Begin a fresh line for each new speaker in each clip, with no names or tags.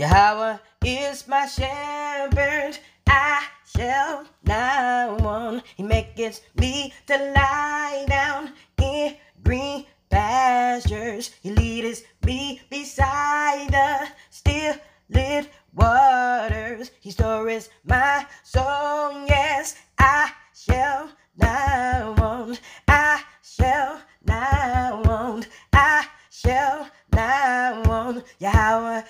Yahweh is my shepherd, I shall not want. He maketh me to lie down in green pastures. He leadeth me beside the still lit waters. He stores my soul. Yes, I shall not want. I shall not want. I shall not want. Yahweh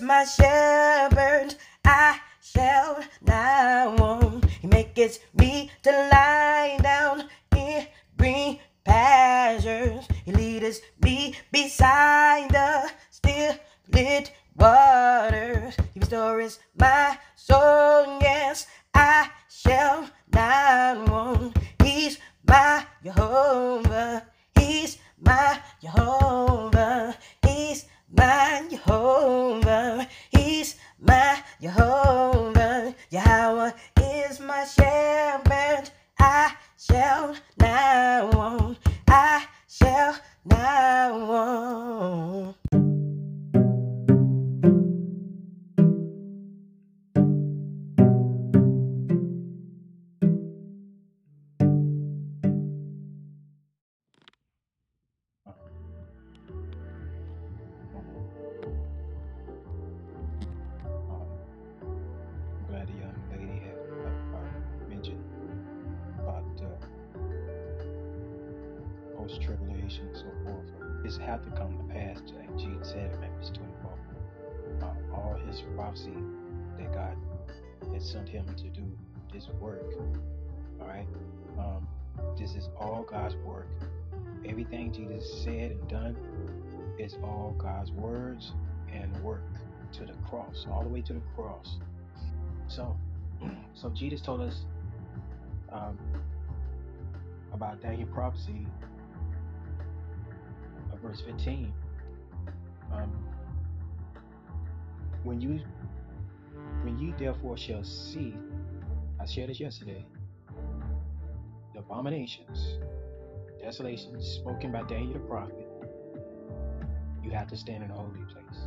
my shepherd. I shall not want. He maketh me to lie down in green pastures. He leadeth me beside the still lit waters. He restores my soul. Yes, I shall not want. He's my Jehovah. He's my Jehovah. He's my Jehovah.
Him to do this work. All right, um, this is all God's work. Everything Jesus said and done is all God's words and work to the cross, all the way to the cross. So, so Jesus told us um, about Daniel prophecy of verse 15. Um, when you, when you therefore shall see, I shared this yesterday, the abominations, desolations spoken by Daniel the prophet, you have to stand in a holy place.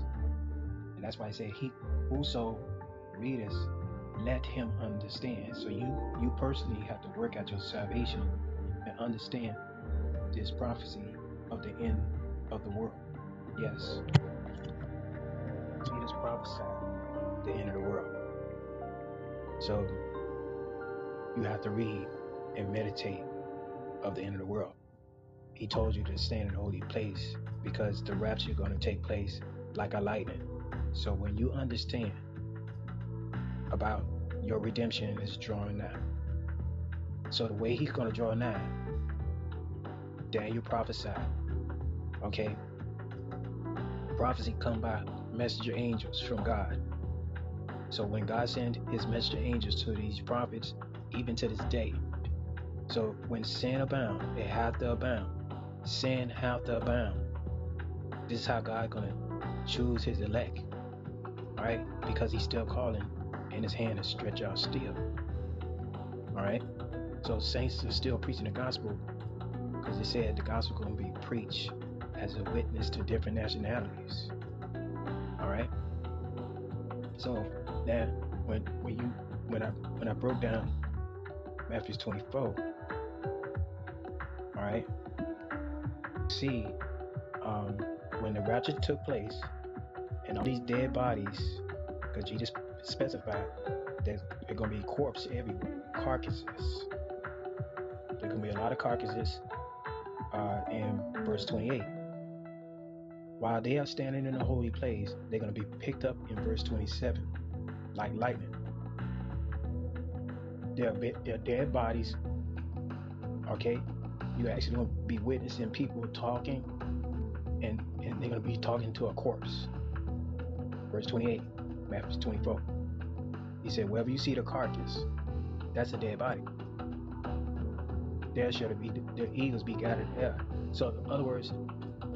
And that's why I say, He whoso readeth, let him understand. So you you personally have to work out your salvation and understand this prophecy of the end of the world. Yes. Jesus prophesied the end of the world. So you have to read and meditate of the end of the world. He told you to stand in a holy place because the rapture is going to take place like a lightning. So when you understand about your redemption is drawing nigh. So the way he's going to draw nigh, Daniel prophesied. Okay, prophecy come by messenger angels from God. So when God sent his messenger angels to these prophets, even to this day. So when sin abound, it hath to abound. Sin hath to abound. This is how God gonna choose his elect. Alright? Because he's still calling and his hand is stretched out still. Alright? So saints are still preaching the gospel because they said the gospel gonna be preached as a witness to different nationalities. Alright? So that when when you when I when I broke down Matthew 24, alright, see um when the rapture took place and all these dead bodies, because Jesus specified that there are gonna be corpses everywhere, carcasses. There gonna be a lot of carcasses uh, in verse 28. While they are standing in the holy place, they're going to be picked up in verse 27 like lightning. They're, they're dead bodies. Okay? You're actually going to be witnessing people talking, and, and they're going to be talking to a corpse. Verse 28, Matthew 24. He said, Wherever you see the carcass, that's a dead body. There shall be the eagles be gathered there. So, in other words,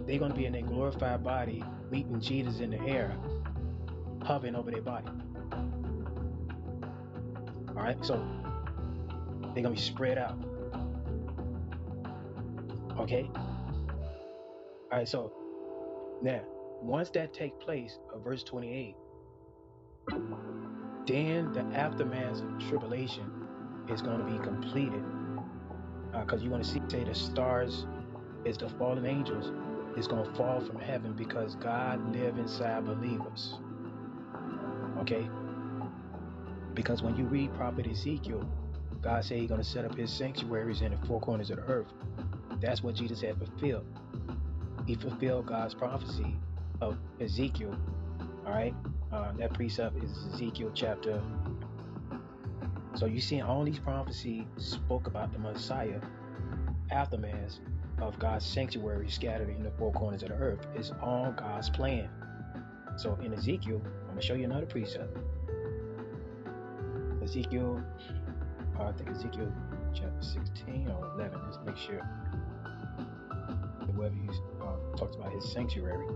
they're going to be in a glorified body, meeting Jesus in the air, hovering over their body. All right, so they're going to be spread out. Okay? All right, so now, once that take place, uh, verse 28, Then the aftermath of tribulation is going to be completed. Because uh, going to see, say, the stars is the fallen angels is going to fall from heaven because God live inside believers. Okay? Because when you read Prophet Ezekiel, God said He's going to set up His sanctuaries in the four corners of the earth. That's what Jesus had fulfilled. He fulfilled God's prophecy of Ezekiel. All right? Uh, that precept is Ezekiel chapter. So you see, all these prophecies spoke about the Messiah aftermath of God's sanctuary scattered in the four corners of the earth. It's all God's plan. So in Ezekiel, I'm going to show you another precept. Ezekiel, I think Ezekiel chapter 16 or 11. Let's make sure. Whoever he uh, talks about his sanctuary.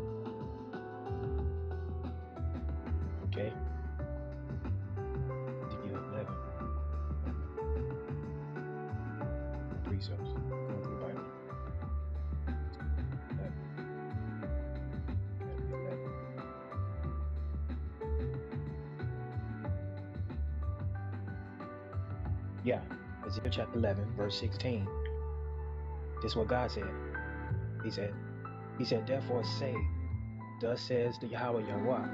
Yeah, Ezekiel chapter 11, verse 16. This is what God said. He said, He said, Therefore say, Thus says the Yahweh Yahweh,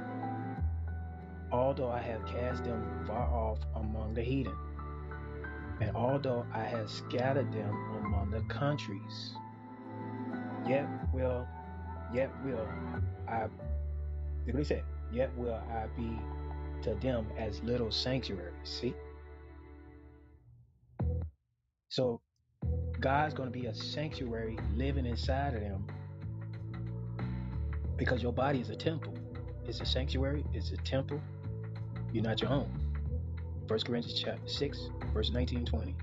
although I have cast them far off among the heathen, and although I have scattered them among the countries, yet will, yet will I, look what he said, yet will I be to them as little sanctuaries. See? So God's going to be a sanctuary living inside of them because your body is a temple. It's a sanctuary, it's a temple. You're not your own. 1 Corinthians chapter 6, verse 19 20.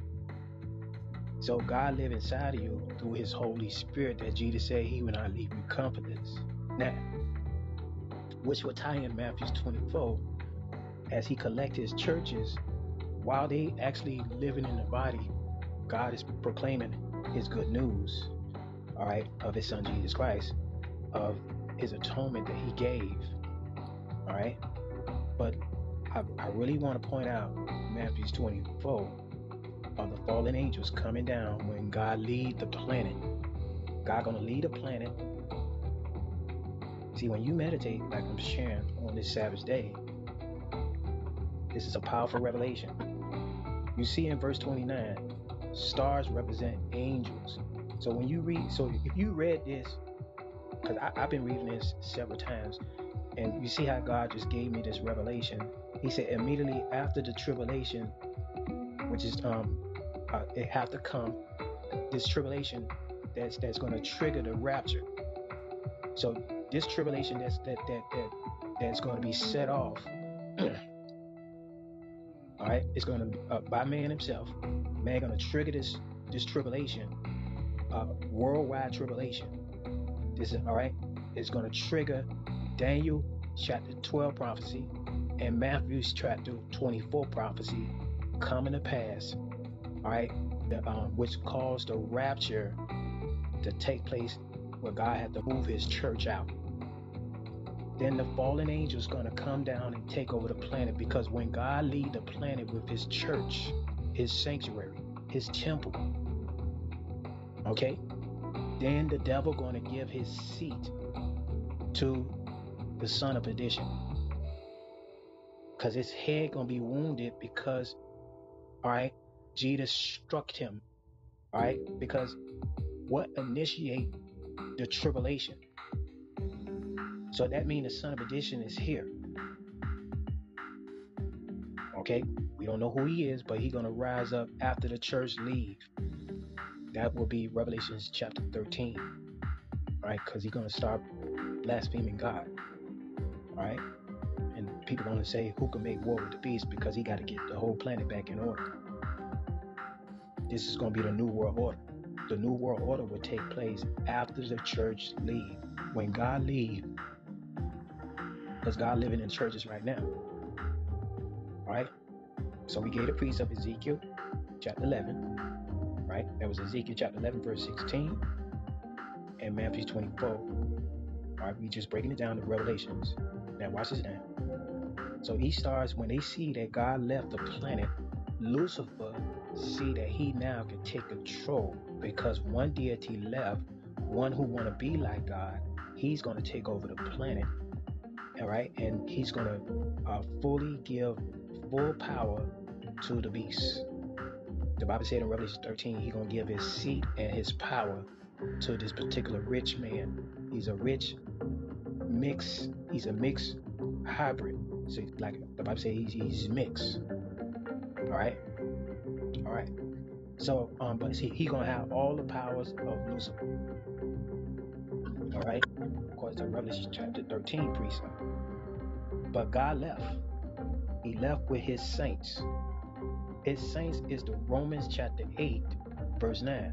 So God live inside of you through his Holy Spirit that Jesus said he will not leave you comfortless. Now, which will tie in Matthew 24 as he collect his churches while they actually living in the body God is proclaiming his good news, all right, of his son Jesus Christ, of his atonement that he gave, all right. But I, I really want to point out Matthew 24 of the fallen angels coming down when God lead the planet. God gonna lead the planet. See, when you meditate, like I'm sharing on this Sabbath day, this is a powerful revelation. You see in verse 29, stars represent angels. So when you read, so if you read this, because I've been reading this several times, and you see how God just gave me this revelation. He said immediately after the tribulation, which is um, uh, it have to come, this tribulation that's that's going to trigger the rapture. So this tribulation that's that that that that's going to be set off. all right, it's going to uh, by man himself man gonna trigger this this tribulation, uh, worldwide tribulation. This is all right. It's gonna trigger Daniel chapter 12 prophecy and Matthew's chapter 24 prophecy coming to pass. All right, the, um, which caused the rapture to take place where God had to move His church out. Then the fallen angels gonna come down and take over the planet because when God lead the planet with His church, his sanctuary, his temple. Okay? Then the devil going to give his seat to the son of perdition. Because his head going to be wounded because, all right, Jesus struck him. All right? Because what initiate the tribulation? So that means the son of perdition is here. Okay? Don't know who he is, but he's going to rise up after the church leave. That will be Revelations chapter 13. Right? Because he's going to start blaspheming God. Right? And people going to say, who can make war with the beast? Because he got to get the whole planet back in order. This is going to be the new world order. The new world order will take place after the church leave. When God leave, because God living in churches right now. Right? So we gave the priest of Ezekiel chapter 11, right? That was Ezekiel chapter 11, verse 16, and Matthew 24. All right, we just breaking it down to Revelations. Now watch this now. So he starts when they see that God left the planet, Lucifer see that he now can take control because one deity left, one who want to be like God, he's going to take over the planet. All right, and he's going to uh, fully give full power to the beast. The Bible said in Revelation 13, he's going to give his seat and his power to this particular rich man. He's a rich mix. He's a mixed hybrid. So, like the Bible says, he's, he's mixed. All right, all right. So, um, but see, he gonna have all the powers of Lucifer. All right, according to Revelation chapter 13 precept. But God left. He left with his saints. His saints is the Romans chapter 8, verse 9.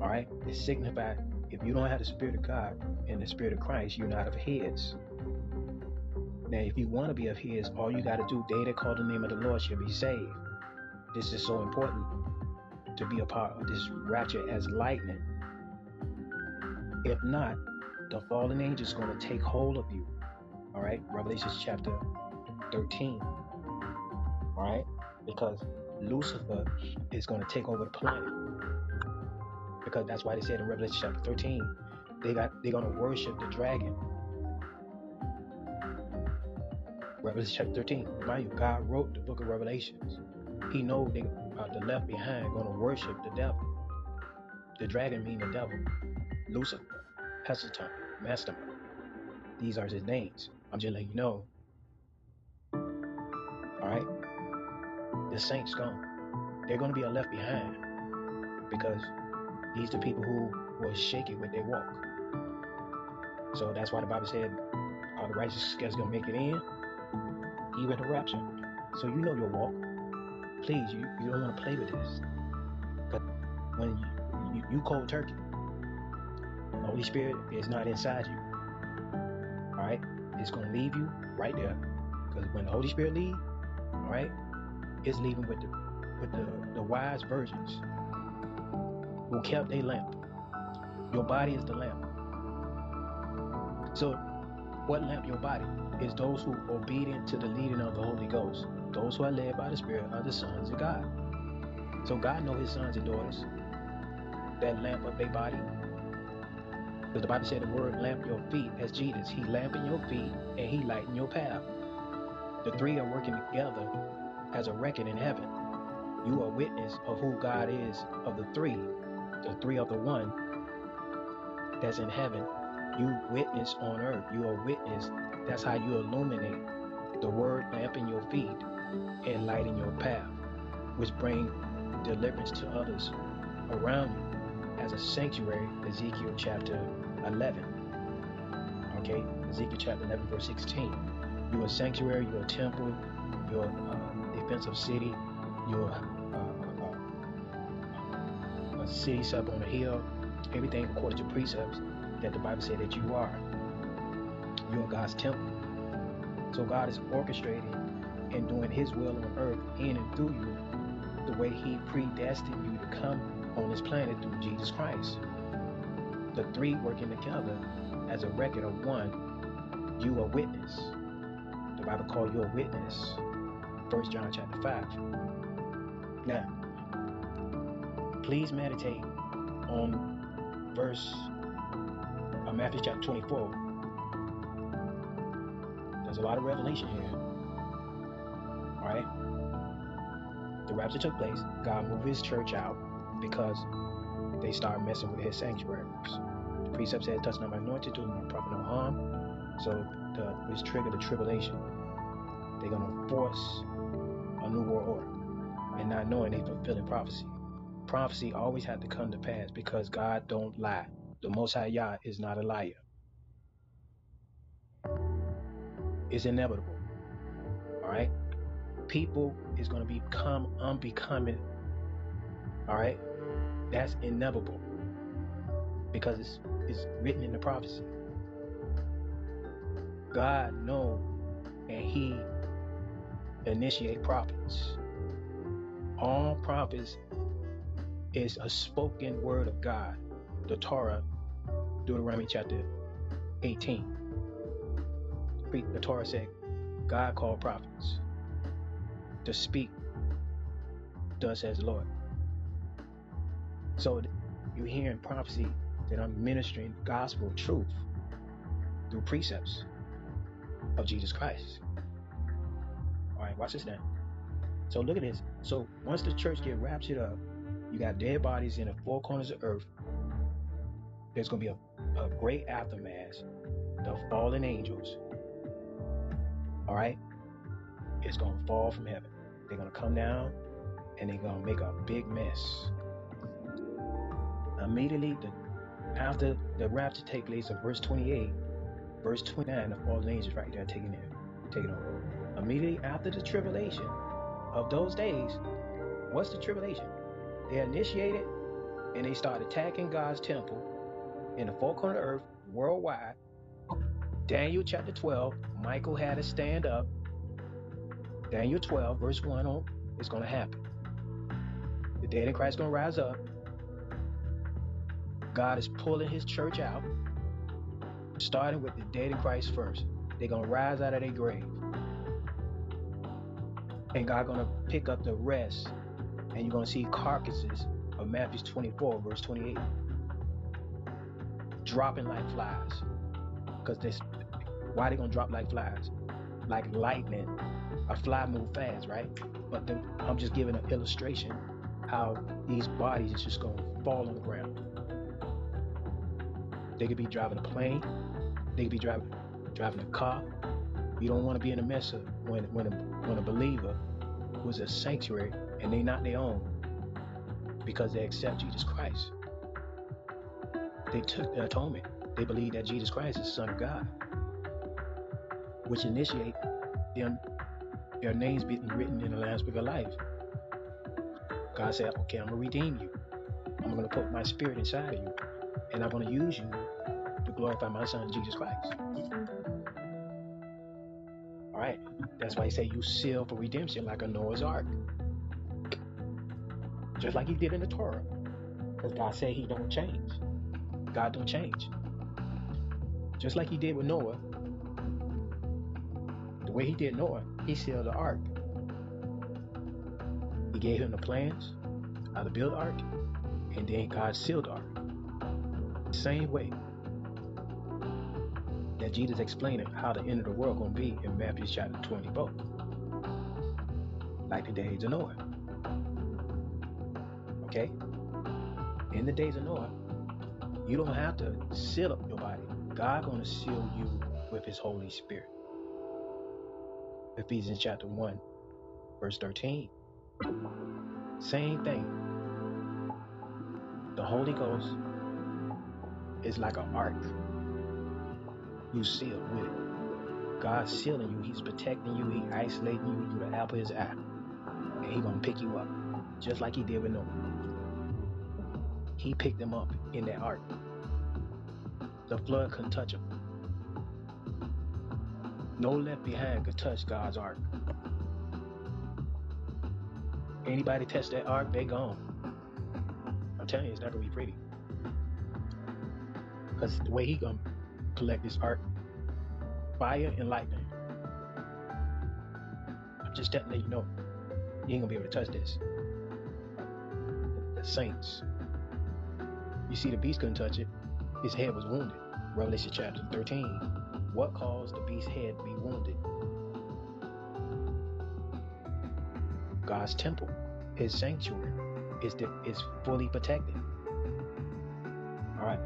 All right, it signifies if you don't have the Spirit of God and the Spirit of Christ, you're not of His. Now, if you want to be of His, all you got to do, they that call the name of the Lord shall be saved. This is so important to be a part of this rapture as lightning. If not, the fallen angel is going to take hold of you. All right, Revelation chapter 13. All right, because Lucifer is going to take over the planet. Because that's why they said in Revelation chapter 13, they got they're going to worship the dragon. Revelation chapter 13. Mind you, God wrote the book of Revelations. He knows they uh, the left behind going to worship the devil. The dragon mean the devil. Lucifer, Heselton, Mastermind. These are his names. I'm just letting you know. All right? The saints gone. They're going to be left behind because these are the people who shake it with their walk. So that's why the Bible said, all the righteous guys going to make it in, even the rapture. So you know your walk. Please, you, you don't want to play with this. Because when you, you, you cold turkey, the Holy Spirit is not inside you. All right? It's going to leave you right there. Because when the Holy Spirit leave, all right, it's leaving with the with the, the wise virgins who kept a lamp. Your body is the lamp. So, what lamp your body? Is those who obedient to the leading of the Holy Ghost. Those who are led by the Spirit are the sons of God. So God know his sons and daughters. That lamp of their body. Because the Bible said the word lamp your feet as Jesus. He lamping your feet and he lighting your path. The three are working together as a record in heaven. You are witness of who God is of the three, the three of the one that's in heaven. You witness on earth. You are witness. That's how you illuminate the word lamp in your feet and light in your path, which bring deliverance to others around you as a sanctuary, Ezekiel chapter 11. Okay, Ezekiel chapter 11, verse 16. You're a sanctuary, you're a temple, you're a uh, defensive city, a, uh, a city set up on a hill, everything according to precepts that the Bible said that you are. You're God's temple. So God is orchestrating and doing his will on earth in and through you the way he predestined you to come on this planet through Jesus Christ. The three working together as a record of one, you a witness. The Bible call you a witness. First John chapter 5. Now, please meditate on verse uh, Matthew chapter 24. There's a lot of revelation here. Alright? The rapture took place. God moved his church out because they started messing with his sanctuaries. The precept said, touch not my anointed, do my prophet no harm. So the, which triggered the tribulation. They're gonna force not knowing they fulfilling prophecy. Prophecy always had to come to pass because God don't lie. The Most High Yah is not a liar. It's inevitable. All right? People is going to become unbecoming. All right? That's inevitable because it's, it's written in the prophecy. God know and he initiate prophets. All prophets is a spoken word of God. The Torah, Deuteronomy chapter 18. The Torah said, God called prophets to speak, thus says the Lord. So you're hearing prophecy that I'm ministering gospel truth through precepts of Jesus Christ. All right, watch this now. So look at this. So once the church get raptured up, you got dead bodies in the four corners of earth. There's to be a, a great aftermath. The fallen angels. All right, it's to fall from heaven. They're to come down and they're to make a big mess. Immediately, the, after the rapture take place of verse 28, verse 29, the fallen angels right there taking it, taking over. Immediately after the tribulation of those days, what's the tribulation? They initiated and they start attacking God's temple in the four corner of earth worldwide. Daniel chapter 12, Michael had to stand up. Daniel 12, verse 1 on it's gonna happen. The dead in Christ gonna rise up. God is pulling his church out, starting with the dead in Christ first. They're gonna rise out of their grave. And God gonna pick up the rest. And you're gonna see carcasses of Matthew 24, verse 28, dropping like flies. Because this why they gonna drop like flies? Like lightning. A fly move fast, right? But the, I'm just giving an illustration how these bodies is just gonna fall on the ground. They could be driving a plane. They could be driving driving a car. You don't want to be in a mess of when when a, when a believer was a sanctuary and they not their own because they accept Jesus Christ. They took the atonement. They believe that Jesus Christ is the Son of God, which initiate them their names being written in the Lamb's Book of Life. God said, "Okay, I'm gonna redeem you. I'm gonna put my Spirit inside of you, and I'm gonna use you to glorify my Son Jesus Christ." That's why he said you seal for redemption like a Noah's Ark, just like he did in the Torah, because God said He don't change. God don't change. Just like He did with Noah, the way He did Noah, He sealed the ark. He gave him the plans how to build the ark, and then God sealed the ark. Same way Jesus explaining how the end of the world gonna be in Matthew chapter 24, like the days of Noah. Okay? In the days of Noah, you don't have to seal up your body. God gonna seal you with his Holy Spirit. Ephesians chapter 1, verse 13. Same thing. The Holy Ghost is like an ark. You seal with it. God's sealing you. He's protecting you. He isolating you through the apple of his eye. And he gonna pick you up. Just like he did with Noah. He picked them up in that ark. The flood couldn't touch them. No left behind could touch God's ark. Anybody touch that ark, they gone. I'm telling you, it's not gonna be pretty. Because the way he gonna collect this art. fire and lightning. I'm just letting you know, you ain't gonna be able to touch this. The saints. You see, the beast couldn't touch it. His head was wounded. Revelation chapter 13. What caused the beast's head to be wounded? God's temple, his sanctuary, is the, is fully protected. All right.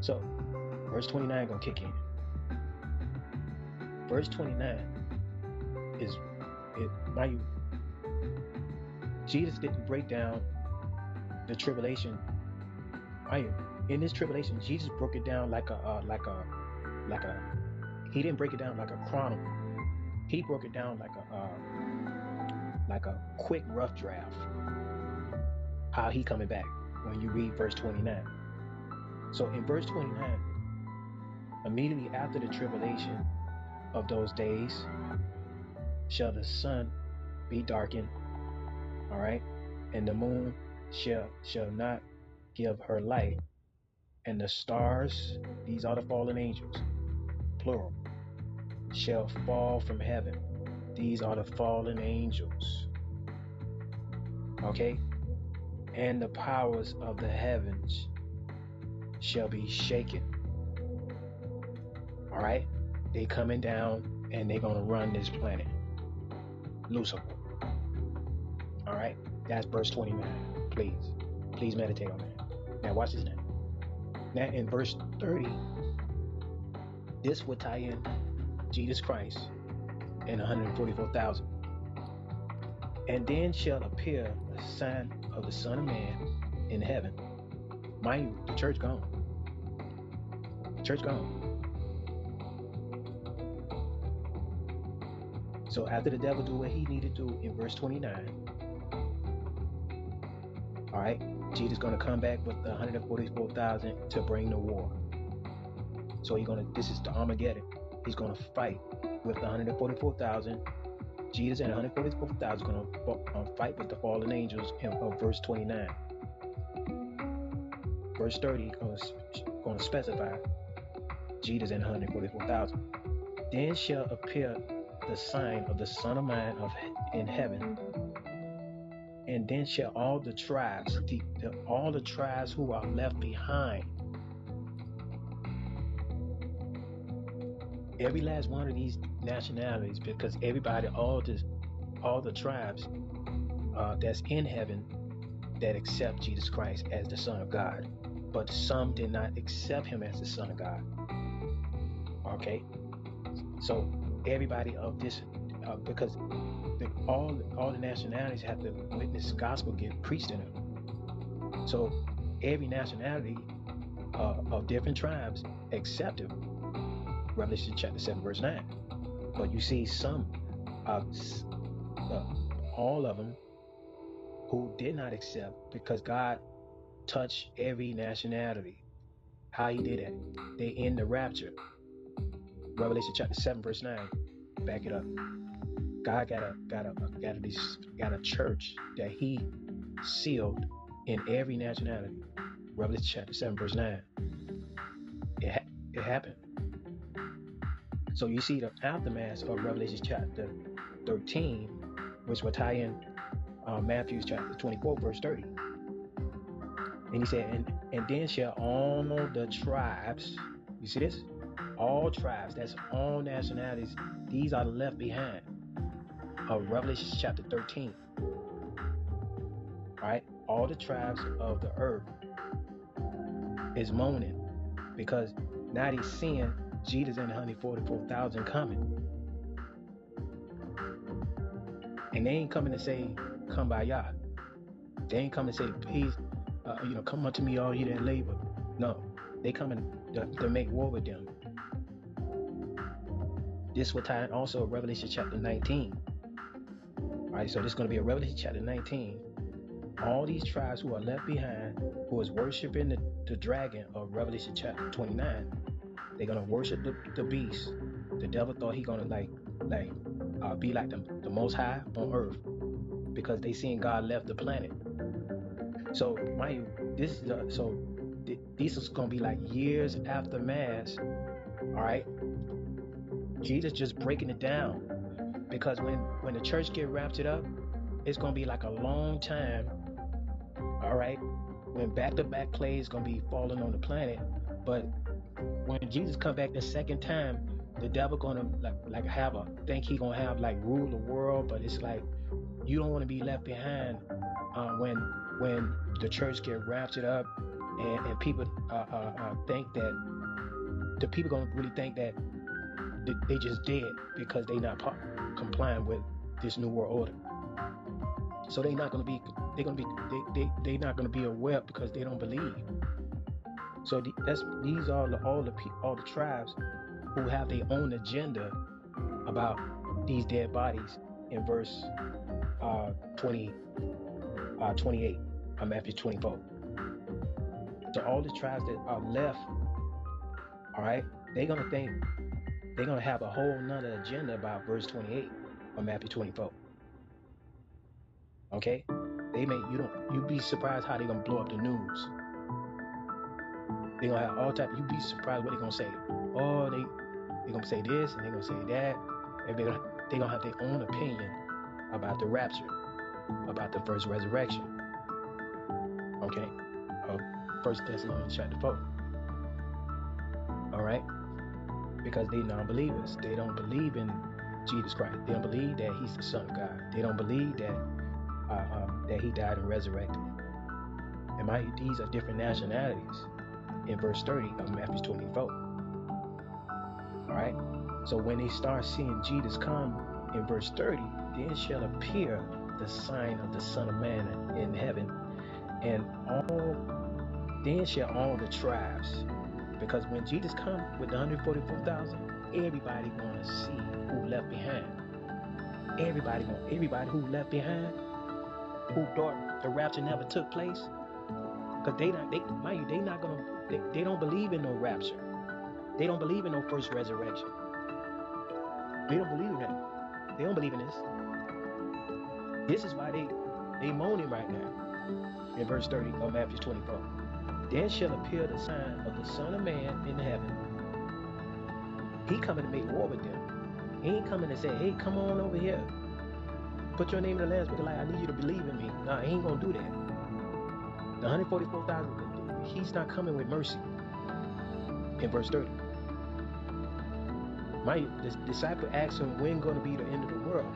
So, verse 29 gonna kick in. Verse 29 is it mind you, Jesus didn't break down the tribulation. You, in this tribulation, Jesus broke it down like a uh, like a like a he didn't break it down like a chronicle. He broke it down like a uh, like a quick rough draft. How he coming back when you read verse 29. So in verse 29, immediately after the tribulation of those days, shall the sun be darkened, all right, and the moon shall shall not give her light, and the stars, these are the fallen angels, plural, shall fall from heaven, These are the fallen angels. Okay? And the powers of the heavens shall be shaken. All right? They coming down and they're to run this planet. Lucifer. All right? That's verse 29. Please. Please meditate on that. Now watch this now. Now in verse 30, this would tie in Jesus Christ and 144,000. And then shall appear a sign of the Son of Man in heaven. Mind you, the church gone. The church gone. So after the devil do what he needed to do in verse 29, all right, Jesus gonna come back with the 144,000 to bring the war. So he's gonna. This is the Armageddon. He's gonna fight with the 144,000. Jesus and 144,000 gonna uh, fight with the fallen angels in uh, verse 29. Verse 30 gonna gonna specify Jesus and 144,000. Then shall appear the sign of the Son of Man of in heaven, and then shall all the tribes, the, the, all the tribes who are left behind, every last one of these nationalities, because everybody, all the, all the tribes uh, that's in heaven that accept Jesus Christ as the Son of God, but some did not accept Him as the Son of God. Okay, so everybody of this, uh, because the, all all the nationalities have to witness gospel get preached in them. So every nationality uh, of different tribes accept him. Revelation chapter seven verse nine. But you see some, uh, all of them, who did not accept because God touched every nationality. How He did it? They in the rapture. Revelation chapter seven verse nine. Back it up. God got a got a got a got a church that He sealed in every nationality. Revelation chapter seven verse nine. It ha- it happened. So you see the aftermath of Revelation chapter thirteen, which will tie in uh, Matthew chapter twenty-four verse thirty. And he said, and and then shall all the tribes. You see this? All tribes. That's all nationalities. These are left behind of Revelation chapter 13. Right? All the tribes of the earth is moaning because now he's seeing Jesus and the 144,000 coming. And they ain't coming to say, come by Yah. They ain't coming to say, please, uh, you know, come unto me all you that labor. No, they coming to, to make war with them. This will tie in also Revelation chapter 19. All right, so this is going to be a Revelation chapter 19. All these tribes who are left behind, who is worshiping the, the dragon of Revelation chapter 29, they're gonna worship the, the beast. The devil thought he gonna like like uh, be like the, the most high on earth because they seen God left the planet. So you, this is so th- this is gonna be like years after mass. All right, Jesus just breaking it down. Because when when the church get wrapped it up, it's gonna be like a long time. All right, when back to back clay is gonna be falling on the planet, but when Jesus come back the second time, the devil gonna like like have a think he gonna have like rule the world, but it's like you don't want to be left behind uh, when when the church get raptured up. And, and people uh, uh, uh think that the people gonna really think that they just dead because they not complying with this new world order. So they not gonna be they're gonna be they they they not gonna be aware because they don't believe. So the, that's these are the, all the all the tribes who have their own agenda about these dead bodies in verse uh, 20, uh, 28 of Matthew 24. So all the tribes that are left, all right, they're gonna think they're gonna have a whole nother agenda about verse 28 of Matthew 24. Okay? They may you don't you be surprised how they're gonna blow up the news. They're gonna have all type you be surprised what they're gonna say. Oh, they they're gonna say this and they're gonna say that. And they're gonna they're gonna have their own opinion about the rapture, about the first resurrection. Okay? First Thessalonians chapter 4. Alright? Because they non-believers. They don't believe in Jesus Christ. They don't believe that He's the Son of God. They don't believe that uh, um, that He died and resurrected. And my, these are different nationalities in verse 30 of Matthew 24. All right. So when they start seeing Jesus come in verse 30, then shall appear the sign of the Son of Man in heaven, and all then shall all the tribes. Because when Jesus come with the 144,000, everybody gonna see who left behind. Everybody gonna everybody who left behind, who thought the rapture never took place, because they not they mind you, they not gonna they, they don't believe in no rapture. They don't believe in no first resurrection. They don't believe in that. They don't believe in this. This is why they they moaning right now. In verse 30 of Matthew 24. Then shall appear the sign of the Son of Man in heaven. He coming to make war with them. He ain't coming to say, hey, come on over here. Put your name in the Lamb's Book of Life. I need you to believe in me. Nah, he ain't gonna do that. The 144,000, he's not coming with mercy. In verse 30. My the disciple asked him when gonna be the end of the world.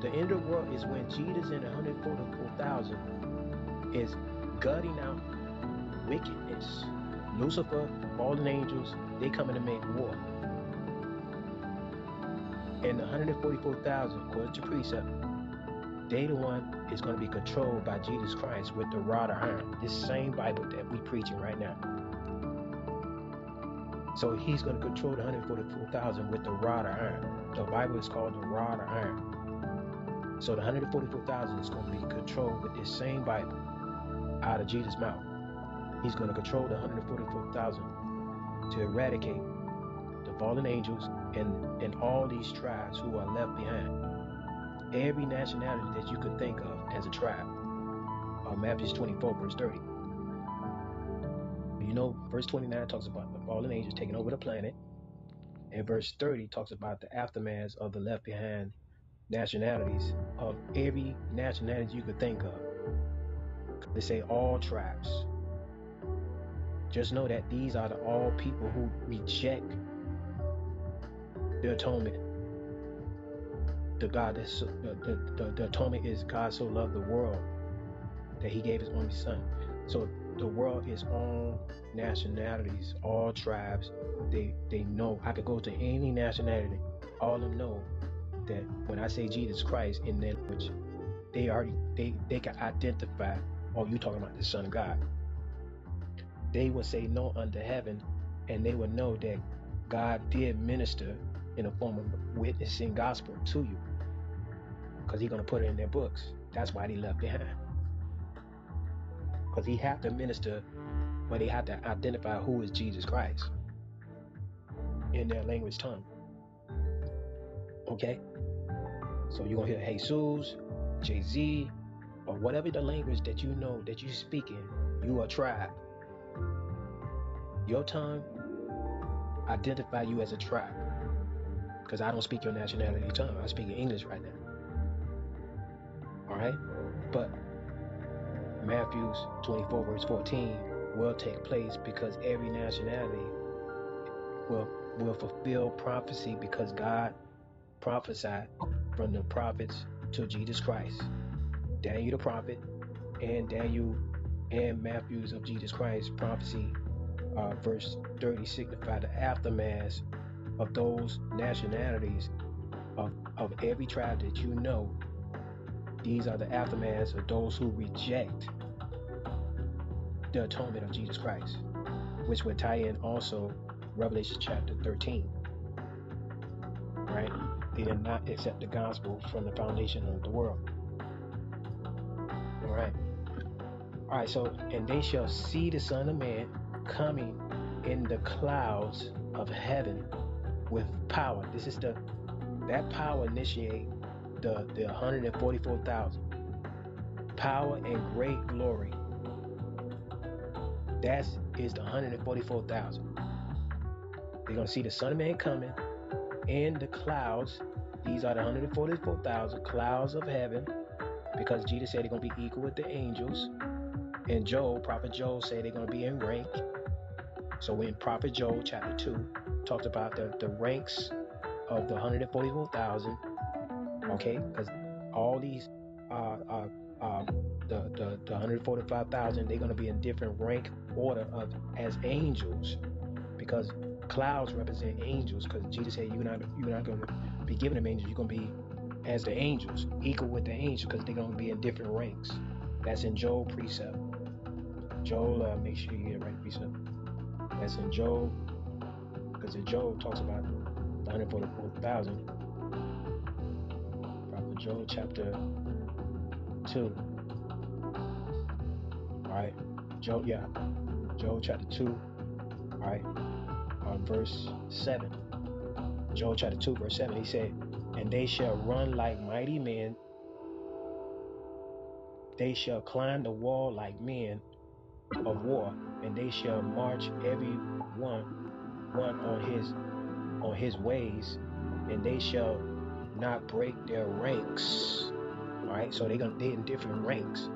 The end of the world is when Jesus and the 144,000 is gutting out wickedness. Lucifer, fallen angels, they coming to make war. And the 144,000, according to precept, they the one is going to be controlled by Jesus Christ with the rod of iron. This same Bible that we preaching right now. So he's going to control the 144,000 with the rod of iron. The Bible is called the rod of iron. So the 144,000 is going to be controlled with this same Bible out of Jesus' mouth. He's going to control the 144,000 to eradicate the fallen angels and, and all these tribes who are left behind every nationality that you could think of as a tribe. Uh, Matthew 24, verse 30. You know, verse 29 talks about the fallen angels taking over the planet. And verse 30 talks about the aftermath of the left behind nationalities of every nationality you could think of. They say all tribes. Just know that these are the all people who reject the atonement the God that's so, the, the, the atonement is God so loved the world that he gave his only son. So the world is all nationalities, all tribes. They they know I could go to any nationality. All of them know that when I say Jesus Christ in their language, they already they they can identify. Oh, you talking about the Son of God? They will say no unto heaven, and they will know that God did minister in the form of witnessing gospel to you because he's going to put it in their books. That's why they left behind. Because he had to minister, but he had to identify who is Jesus Christ in their language tongue. Okay? So you're going to hear Jesus, Jay Z, or whatever the language that you know that you speak in, you are tribe. Your tongue identify you as a tribe. Because I don't speak your nationality tongue. I speak English right now. All right? But Matthew's 24, verse 14 will take place because every nationality will will fulfill prophecy because God prophesied from the prophets to Jesus Christ. Daniel the prophet and Daniel and Matthew's of Jesus Christ prophecy, uh, verse 30 signify the aftermath of those nationalities of, of every tribe that you know these are the aftermaths of those who reject the atonement of Jesus Christ, which would tie in also Revelation chapter 13. Right? They did not accept the gospel from the foundation of the world. All right. All right, so, and they shall see the Son of Man coming in the clouds of heaven with power. This is the, that power initiate the, the 144,000. Power and great glory. That is the 144,000. They're going to see the Son of Man coming in the clouds These are the 144,000 clouds of heaven because Jesus said they're going to be equal with the angels. And Joel, Prophet Joel, said they're going to be in rank. So in Prophet Joel chapter 2, talked about the, the ranks of the 144,000. Okay, because all these uh, uh, um, the, the, the 145,000, they're going to be in different rank order of as angels because clouds represent angels because Jesus said you're not you're not going to be given them angels you're going to be as the angels equal with the angels because they're going to be in different ranks that's in Joel precept Joel uh, make sure you get right precept that's in Joel because in Joel talks about the 144,000 Prophet Joel chapter 2 all right? Joel yeah. Joel chapter 2 all right? On verse 7. Joel chapter 2, verse 7, he said, And they shall run like mighty men, they shall climb the wall like men of war, and they shall march every one one on his on his ways, and they shall not break their ranks. All right, so they're gonna they in different ranks.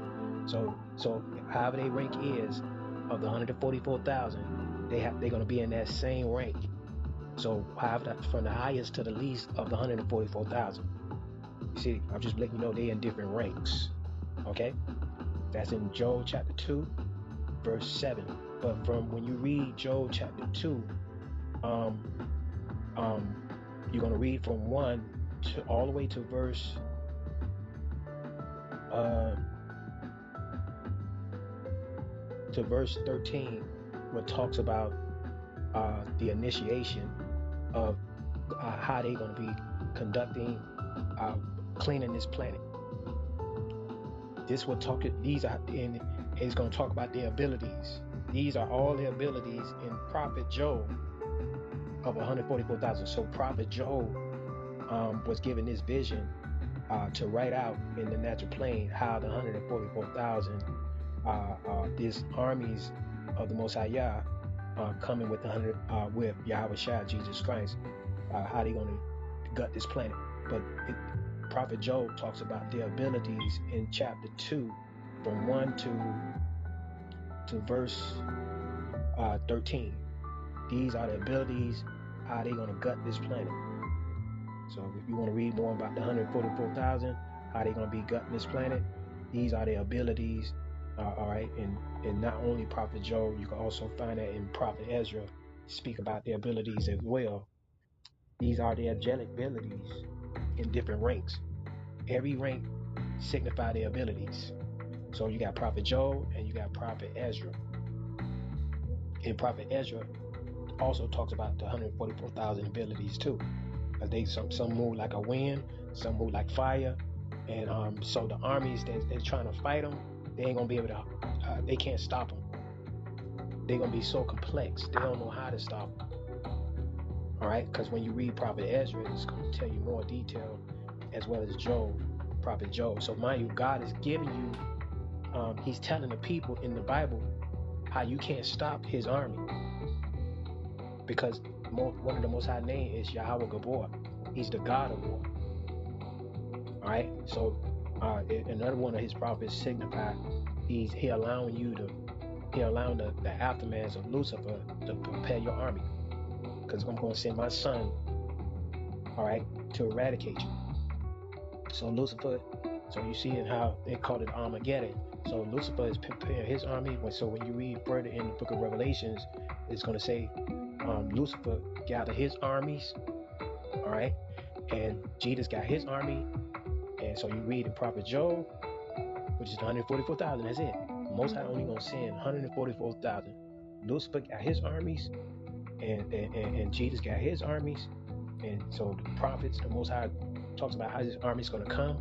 So so however they rank is of the 144,000, they have they're to be in that same rank. So however, from the highest to the least of the 144,000. You see, I'm just letting you know they're in different ranks. Okay, that's in Joel chapter two, verse seven. But from when you read Joel chapter two, um, um, you're going to read from one to all the way to verse. Uh, to verse 13 what talks about uh, the initiation of uh, how they're going to be conducting uh, cleaning this planet. This will talk. These are in. Is going to talk about their abilities. These are all their abilities in Prophet Joel of 144,000. So Prophet Joel um, was given this vision uh, to write out in the natural plane how the 144,000 uh, uh, these armies of the Most High Yah uh, coming with the hundred uh, with Yahawashi, Jesus Christ, uh, how they gonna gut this planet. But it, Prophet Joel talks about their abilities in chapter two, from one to to verse uh, 13. These are the abilities how they gonna gut this planet. So if you want to read more about the 144,000, how they gonna be gutting this planet, these are their abilities uh, all right, and and not only Prophet Joel, you can also find that in Prophet Ezra, speak about their abilities as well. These are the angelic abilities in different ranks. Every rank signify their abilities. So you got Prophet Joel and you got Prophet Ezra. And Prophet Ezra also talks about the 144,000 abilities too. Because they some some move like a wind, some move like fire, and um, so the armies that they're trying to fight them they ain't gonna be able to. Uh, they can't stop them. They're gonna be so complex. They don't know how to stop them. All right, because when you read Prophet Ezra, it's gonna tell you more detail, as well as Job, Prophet Job. So mind you, God is giving you. Um, he's telling the people in the Bible how you can't stop His army, because one of the Most High name is Yahweh Gabor. He's the God of war. All right, so uh, another one of his prophets signify he's he allowing you to he allowing the, the aftermath of Lucifer to prepare your army. Because I'm going to send my son all right to eradicate you. So Lucifer so you see how they called it Armageddon so Lucifer is preparing his army so when you read further in the book of Revelations it's going to say um, Lucifer gathered his armies all right and Jesus got his army and so you read in Prophet Joel, which is 144,000. That's it. Most High only gonna send 144,000. Lucifer got his armies, and, and, and Jesus got his armies. And so the prophets, the Most High talks about how his army's gonna come,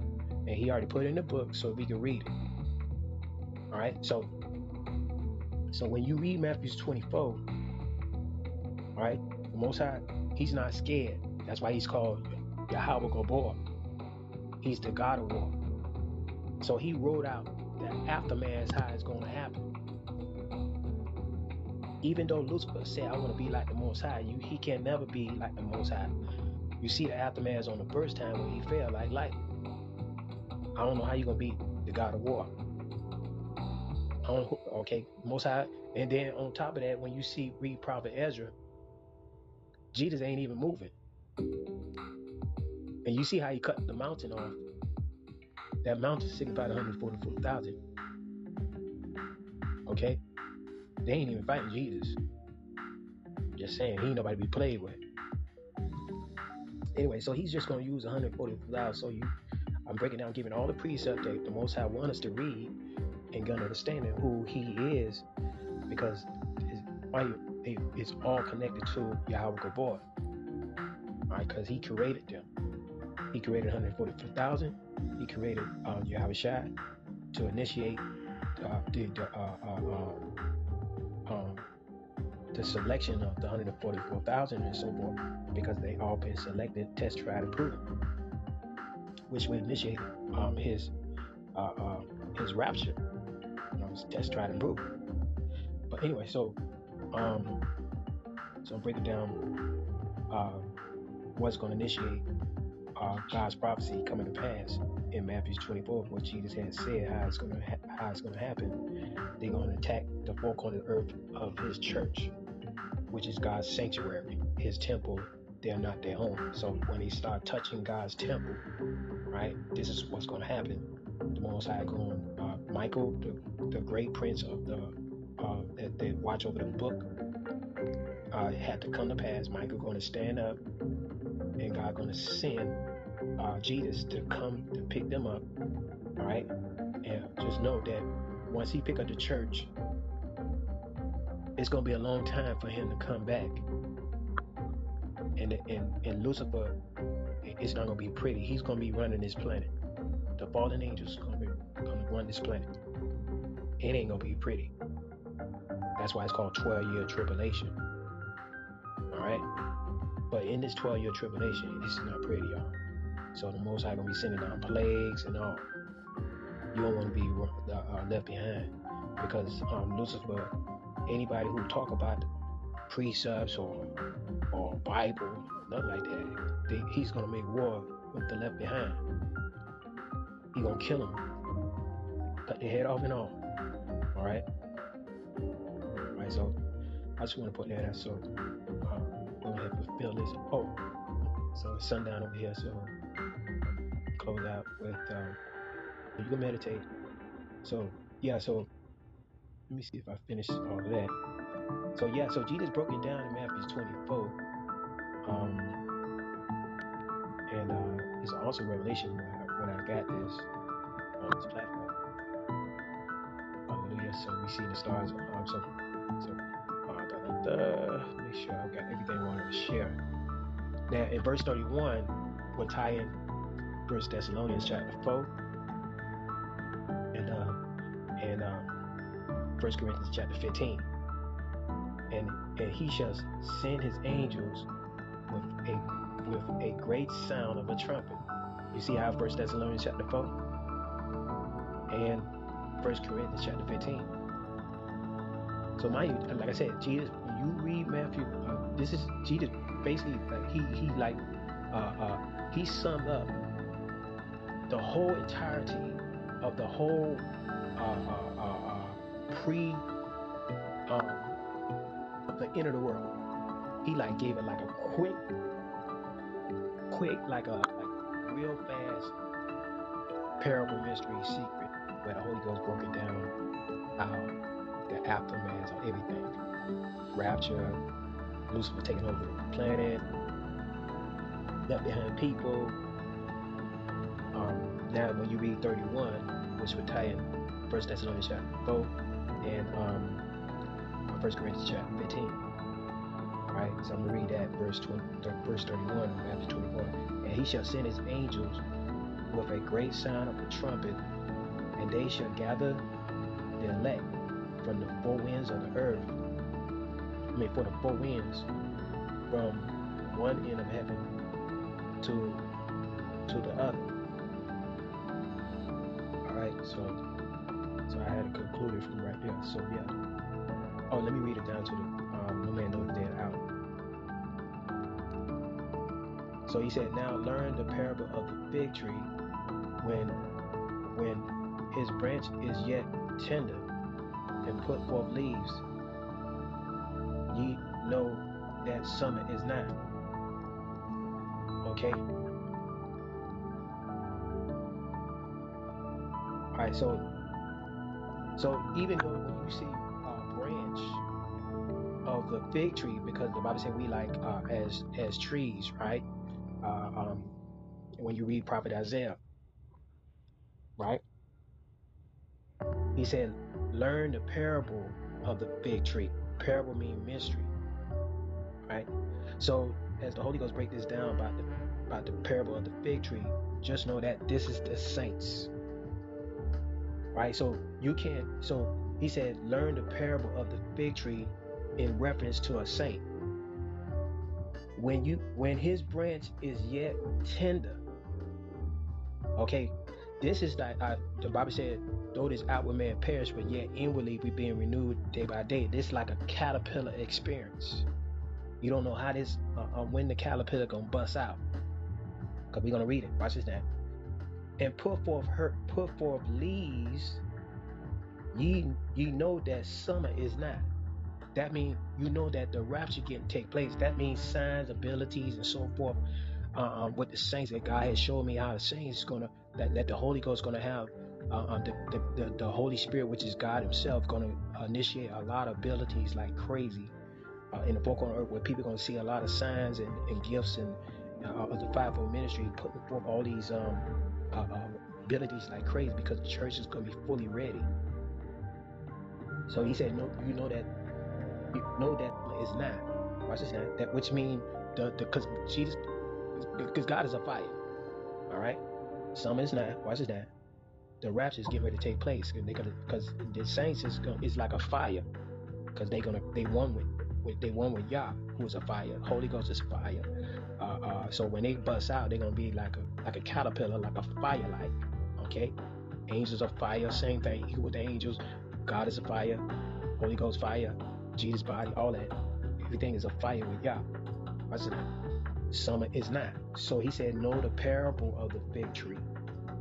and he already put it in the book so we can read it. All right. So so when you read Matthew 24, all right, the Most High, he's not scared. That's why he's called Yahweh Gabor. He's the God of war. So he wrote out that aftermath how it's going to happen. Even though Lucifer said, I want to be like the Most High, you, he can never be like the Most High. You see the aftermath on the first time when he fell like light. I don't know how you're gonna beat the God of War. I don't, okay, most high. And then on top of that, when you see read Prophet Ezra, Jesus ain't even moving. And you see how he cut the mountain off. That mountain signified 144,000. Okay? They ain't even fighting Jesus. Just saying, he ain't nobody to be played with. Anyway, so he's just to use 144,000. So you, I'm breaking down, giving all the precepts that the Most High want us to read and gonna understand who He is, because it's, it's all connected to Yahweh Gabor. Right, because He created them. He created 144,000. He created um, Yahawashi to initiate uh, the, the, uh, uh, um, the selection of the 144,000 and so forth, because they all been selected, test, tried, and proven, which would initiate um, his uh, uh, his rapture. Test, tried, and prove. But anyway, so um, so breaking down uh, what's going to initiate uh, God's prophecy coming to pass in Matthew 24, what Jesus had said how it's going to ha- how it's going to happen. They're going to attack the four corners earth of His church, which is God's sanctuary, His temple. They're not their own. So when they start touching God's temple, right, this is what's going to happen. The Most High going, uh, Michael, the, the great prince of the uh, that, that watch over the book, uh, had to come to pass. Michael going to stand up and God going to send uh, Jesus to come to pick them up. All right, and just know that once he pick up the church, it's going to be a long time for him to come back. And and and Lucifer, it's not going to be pretty. He's going to be running this planet. The fallen angels going to be going to run this planet. It ain't to be pretty. That's why it's called 12 year tribulation. All right. But in this 12 year tribulation, it's not pretty, y'all. So the Most High gonna be sending down plagues and all. You don't want to be uh, uh, left behind because um, Lucifer, anybody who talk about precepts or or Bible, nothing like that, they, he's gonna make war with the left behind. He gonna kill them, cut their head off and all. Right. Right. So I just want to put that out. So. Um, go ahead and fulfill this. Oh, so it's sundown over here, so close out with um, you can meditate. So yeah, so let me see if I finish all of that. So yeah, so Jesus broke it down in Matthew 24. Um, and uh, it's also revelation when I, when I got this on this platform. So we see the stars. Um, so, so uh, make sure I've got everything I wanted to share. Now, in verse 31, we'll tie in First Thessalonians chapter 4 and uh, and um, First Corinthians chapter 15. And and he shall send his angels with a with a great sound of a trumpet. You see how First Thessalonians chapter 4 and First Corinthians chapter 15. So you, like I said, Jesus you read Matthew, uh, this is Jesus basically like he he like uh, uh, he summed up the whole entirety of the whole uh, uh, uh, uh pre um, of the end of the world. He like gave it like a quick, quick like a like real fast parable mystery secret where the Holy Ghost broke it down how the aftermath of everything rapture, Lucifer taking over the planet, left behind people. Um, now, when you read 31, which would tie in First Thessalonians chapter 4 and um, 1 Corinthians chapter 15. Right, so I'm gonna read that verse 20, verse 31, Matthew 24. And he shall send his angels with a great sound of a trumpet, and they shall gather the elect from the four winds of the earth I mean, for the four winds from one end of heaven to to the other. All right, so so I had to conclude it from right there. So yeah. Oh, let me read it down to the um, no man dead out. So he said, Now learn the parable of the fig tree when when his branch is yet tender and put forth leaves, ye know that summer is nigh. Okay? Alright, so so even though when you see a branch of the fig tree, because the Bible said we like uh, as as trees, right? Uh, um, when you read Prophet Isaiah, right? He said, learn the parable of the fig tree. Parable means mystery, right? So as the Holy Ghost break this down about the about the parable of the fig tree, just know that this is the saints, right? So you can't. So he said, learn the parable of the fig tree in reference to a saint. When you when his branch is yet tender, okay, this is like uh, the Bible said, though this outward man perish, but yet inwardly we being renewed day by day. This is like a caterpillar experience. You don't know how this, uh, uh, when the caterpillar gonna bust out, cause we're gonna read it. Watch this now. And put forth her, put forth leaves. Ye, ye know that summer is not. That means you know that the rapture can take place. That means signs, abilities, and so forth. Uh, um, with the saints that God has showed me how the saints is gonna that, that the Holy Ghost is gonna have uh, um, the, the, the, Holy Spirit, which is God Himself, going to initiate a lot of abilities like crazy uh, in the book on earth, where people are going to see a lot of signs and, and gifts and uh, of the fivefold ministry, putting forth all these um, uh, um, abilities like crazy because the church is going to be fully ready. So He said, "No, you know that, you know that is not." Watch this. That which means the because Jesus, because God is a fire. All right. Some is not. Watch this now the rapture is getting ready to take place, and they're gonna because the saints is it's like a fire, because they gonna they won with, with they won with Yah, who is a fire. Holy Ghost is fire. Uh, uh, so when they bust out, they're gonna be like a like a caterpillar, like a firelight. Okay, angels of fire, same thing. Equal with the angels. God is a fire. Holy Ghost fire. Jesus body, all that. Everything is a fire with Yah. What's it? Summer is not. So he said, know the parable of the fig tree.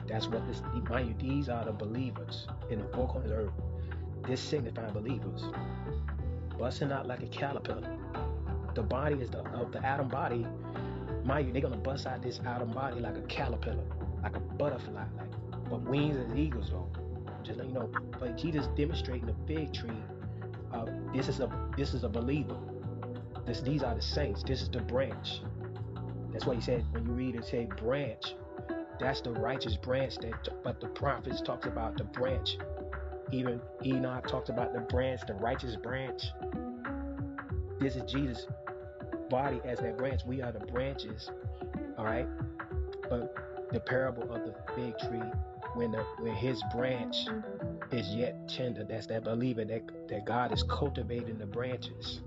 That's what this, mind you, these are the believers in the corners of the earth. This signifies believers. Busting out like a caterpillar. The body is the of the atom body. Mind you, they're gonna bust out this atom body like a caterpillar, like a butterfly, like but wings as eagles though. Just let you know. But Jesus demonstrating the fig tree. Uh, this is a this is a believer. This these are the saints. This is the branch. That's why he said when you read it, say branch that's the righteous branch that but the prophets talks about the branch. Even Enoch talks about the branch, the righteous branch. This is Jesus' body as that branch. We are the branches. Alright? But the parable of the fig tree, when the when his branch is yet tender, that's that believer that, that God is cultivating the branches.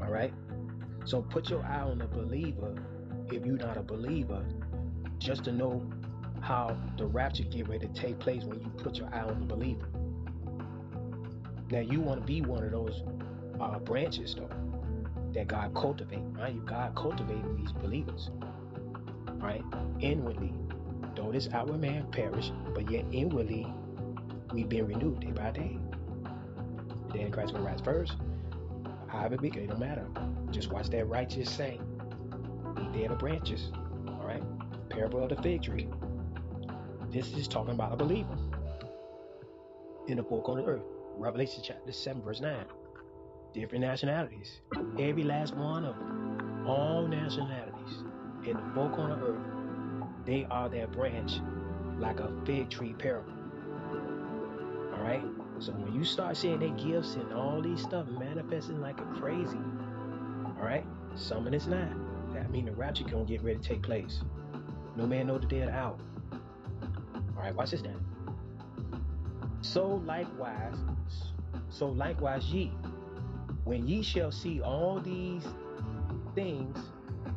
Alright? So put your eye on the believer if you're not a believer just to know how the rapture get ready to take place when you put your eye on the believer. Now you want to be one of those uh, branches though that God cultivate, right? You God cultivating these believers, right? Inwardly, though this outward man perish, but yet inwardly we've been renewed day by day. The day of Christ will rise first. However big, it don't matter. Just watch that righteous saint. They are the branches parable of the fig tree. This is talking about a believer in the corners of the earth. Revelation chapter 7, verse 9. Different nationalities. Every last one of them. All nationalities in the four corners of earth. They are their branch like a fig tree parable. Alright? So when you start seeing their gifts and all these stuff manifesting like a crazy, alright, some of it's not. That means the rapture gonna get ready to take place. No man know the day the hour. All right, watch this now. So likewise, so likewise ye, when ye shall see all these things,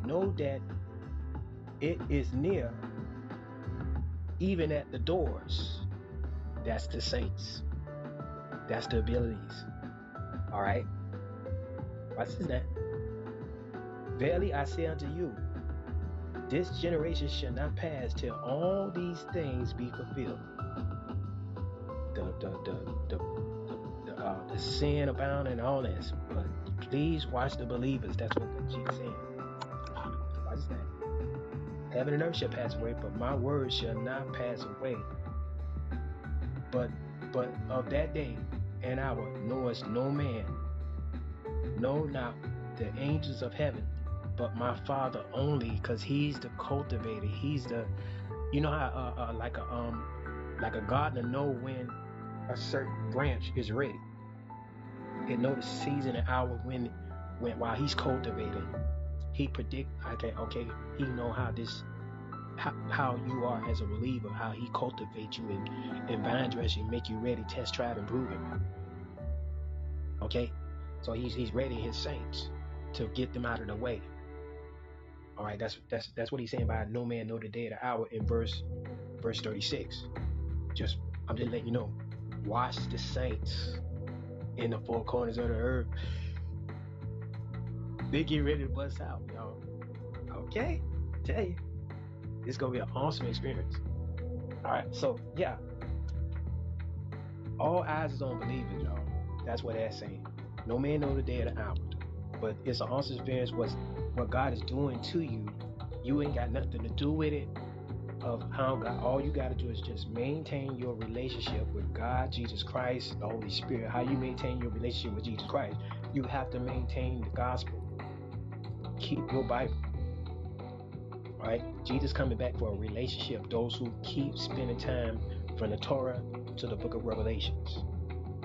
know that it is near, even at the doors. That's the saints. That's the abilities. All right. Watch this now. Verily I say unto you, this generation shall not pass till all these things be fulfilled. The the the the the, uh, the sin abound and all this, but please watch the believers. That's what Jesus saying. Watch that. Heaven and earth shall pass away, but my words shall not pass away. But but of that day and hour knoweth no man, no not the angels of heaven, but my Father only, because He's the cultivator. He's the, you know how uh, uh, like a um like a gardener know when a certain branch is ready. It know the season and hour when when while He's cultivating. He predict okay okay He know how this how, how you are as a believer, how He cultivates you and, and vine dress you, make you ready, test, tried, and proven. Okay, so He's He's ready His saints to get them out of the way. All right, that's that's that's what he's saying by no man know the day or the hour in verse verse 36. Just I'm just letting you know. Watch the saints in the four corners of the earth. They get ready to bust out, y'all. Okay? Tell you. It's gonna be an awesome experience. Alright, so yeah. All eyes is on believers, y'all. That's what that's saying. No man know the day or the hour. But it's an awesome experience what's what God is doing to you, you ain't got nothing to do with it. Of how God, all you got to do is just maintain your relationship with God, Jesus Christ, the Holy Spirit. How you maintain your relationship with Jesus Christ? You have to maintain the gospel. Keep your Bible. Right? Jesus coming back for a relationship. Those who keep spending time from the Torah to the book of Revelations.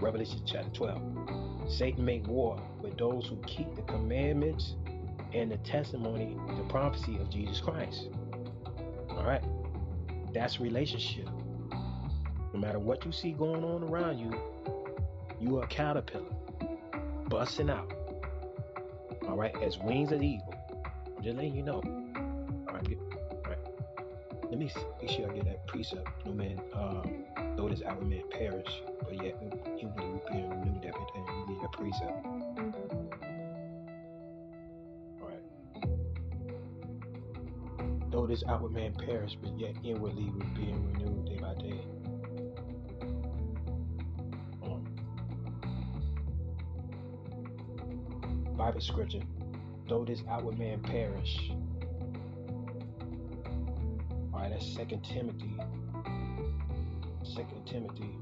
Revelation chapter 12. Satan make war with those who keep the commandments and the testimony, the prophecy of Jesus Christ. All right? That's relationship. No matter what you see going on around you, you are a caterpillar busting out. All right, as wings of eagle. I'm just letting you know. All right, all right. Let me make sure I get that precept. No man, um, though this outward man perish, but yet he will be renewed every day. We need a precept. This outward man perish, but yet inwardly we're being renewed day by day. Bible scripture. Though this outward man perish. Alright, that's Second Timothy. Second Timothy.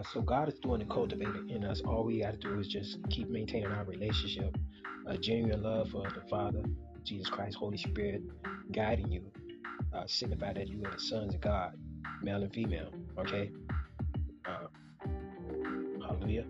Yeah, so God is doing the cultivating in us. All we got to do is just keep maintaining our relationship, a genuine love for the Father, Jesus Christ, Holy Spirit, guiding you, uh, signify that you are the sons of God, male and female. Okay. Uh, hallelujah.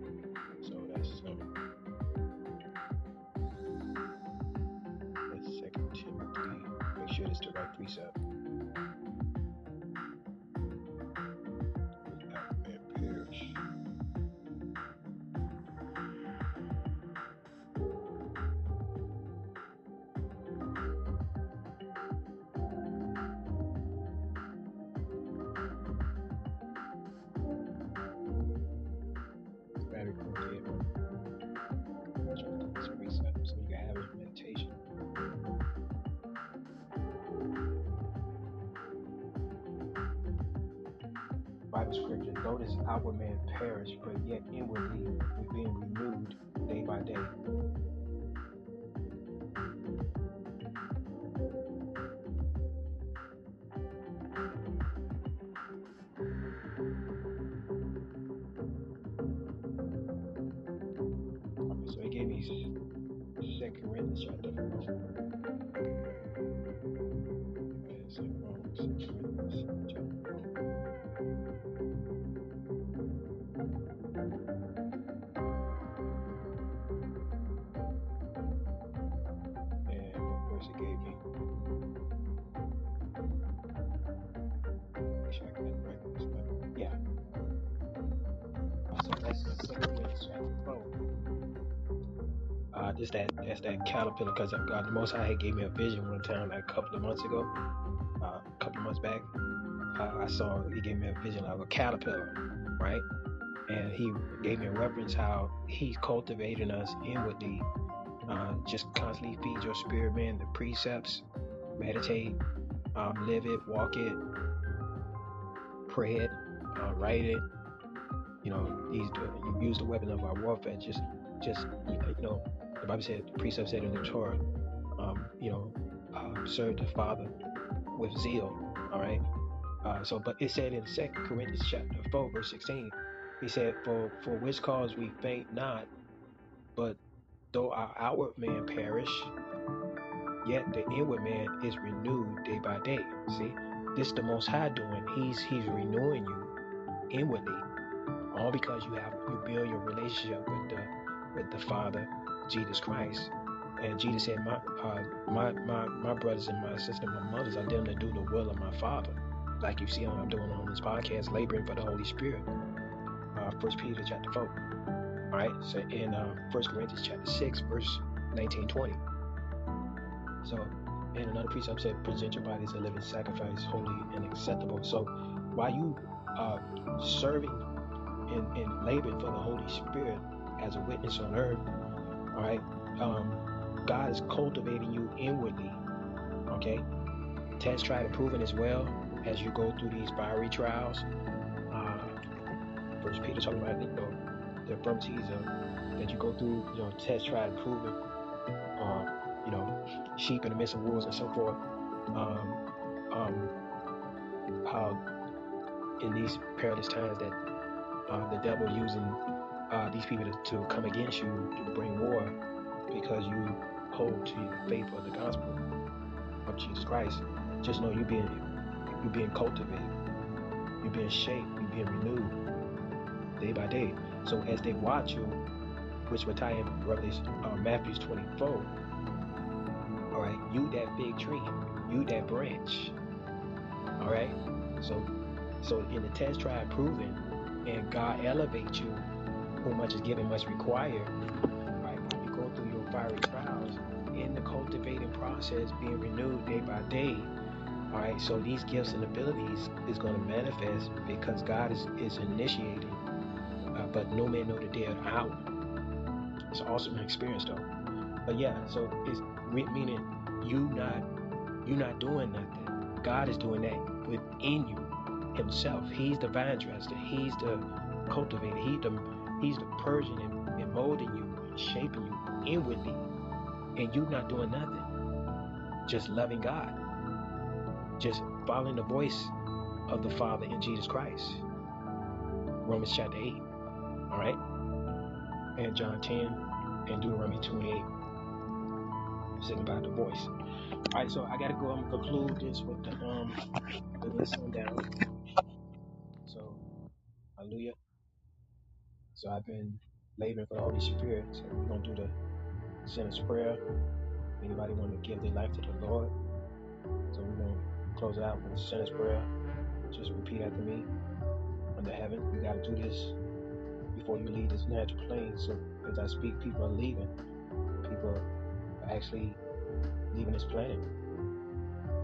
Caterpillar because the Most High had gave me a vision one time like a couple of months ago, uh, a couple of months back. Uh, I saw he gave me a vision of a caterpillar, right? And he gave me a reference how he's cultivating us inwardly. Uh, just constantly feed your spirit, man. The precepts, meditate, um, live it, walk it, pray it, uh, write it. You know, he's use the weapon of our warfare. Just, just you know, the Bible said, the precept said in the Torah, um, you know, uh, serve the Father with zeal. All right. Uh, so, but it said in Second Corinthians chapter four, verse sixteen, he said, "For for which cause we faint not, but though our outward man perish, yet the inward man is renewed day by day." See, this is the Most High doing. He's He's renewing you inwardly, all because you have you build your relationship with the with the Father, Jesus Christ. And Jesus said, "My uh, my my my brothers and my sisters, and my mothers are them that do the will of my Father." like you see I'm doing on this podcast, laboring for the Holy Spirit. Uh, First Peter chapter four. All right. So in uh, First Corinthians chapter six, verse 19, 20. So, and another precept said, "Present your bodies a living sacrifice, holy and acceptable." So, while you uh, serving and, and laboring for the Holy Spirit as a witness on earth, all right, um, God is cultivating you inwardly. Okay, test, try, and proven as well as you go through these fiery trials. Uh, First Peter talking about you know, the infirmities of, that you go through, you know, test, try, and prove it. Uh, you know, sheep in the midst of wolves and so forth. Um, um, how in these perilous times that uh, the devil using uh, these people to, to come against you to bring war because you hold to the faith of the gospel of Jesus Christ. Just know you being you're being cultivated. You're being shaped. You're being renewed day by day. So as they watch you, which tie in Revelation, uh, Matthew's 24. All right, you that big tree, you that branch. All right, so so in the test, try proving, and God elevates you. Who much is given, much required. Right, when you go through your fiery trials, in the cultivating process, being renewed day by day, all right, so these gifts and abilities is going to manifest because God is, is initiating, uh, but no man know the day or the hour. It's an awesome experience though. But yeah, so it's meaning you not you not doing nothing. God is doing that within you Himself. He's the vine dresser. He's the cultivator. He's the He's the purging and, and molding you and shaping you inwardly, and you not doing nothing. Just loving God just following the voice of the Father in Jesus Christ. Romans chapter 8. All right? And John 10 and Deuteronomy 28. Sing about the voice. All right, so I gotta go. I'm gonna conclude this with the um the list down. So I've been laboring for the Holy Spirit. So we're gonna do the sinner's prayer. Anybody want to give their life to the Lord? So we're gonna close it out with the sinner's prayer. Just repeat after me. Under heaven, you got to do this before you leave this natural plane. So as I speak, people are leaving. People are actually leaving this planet.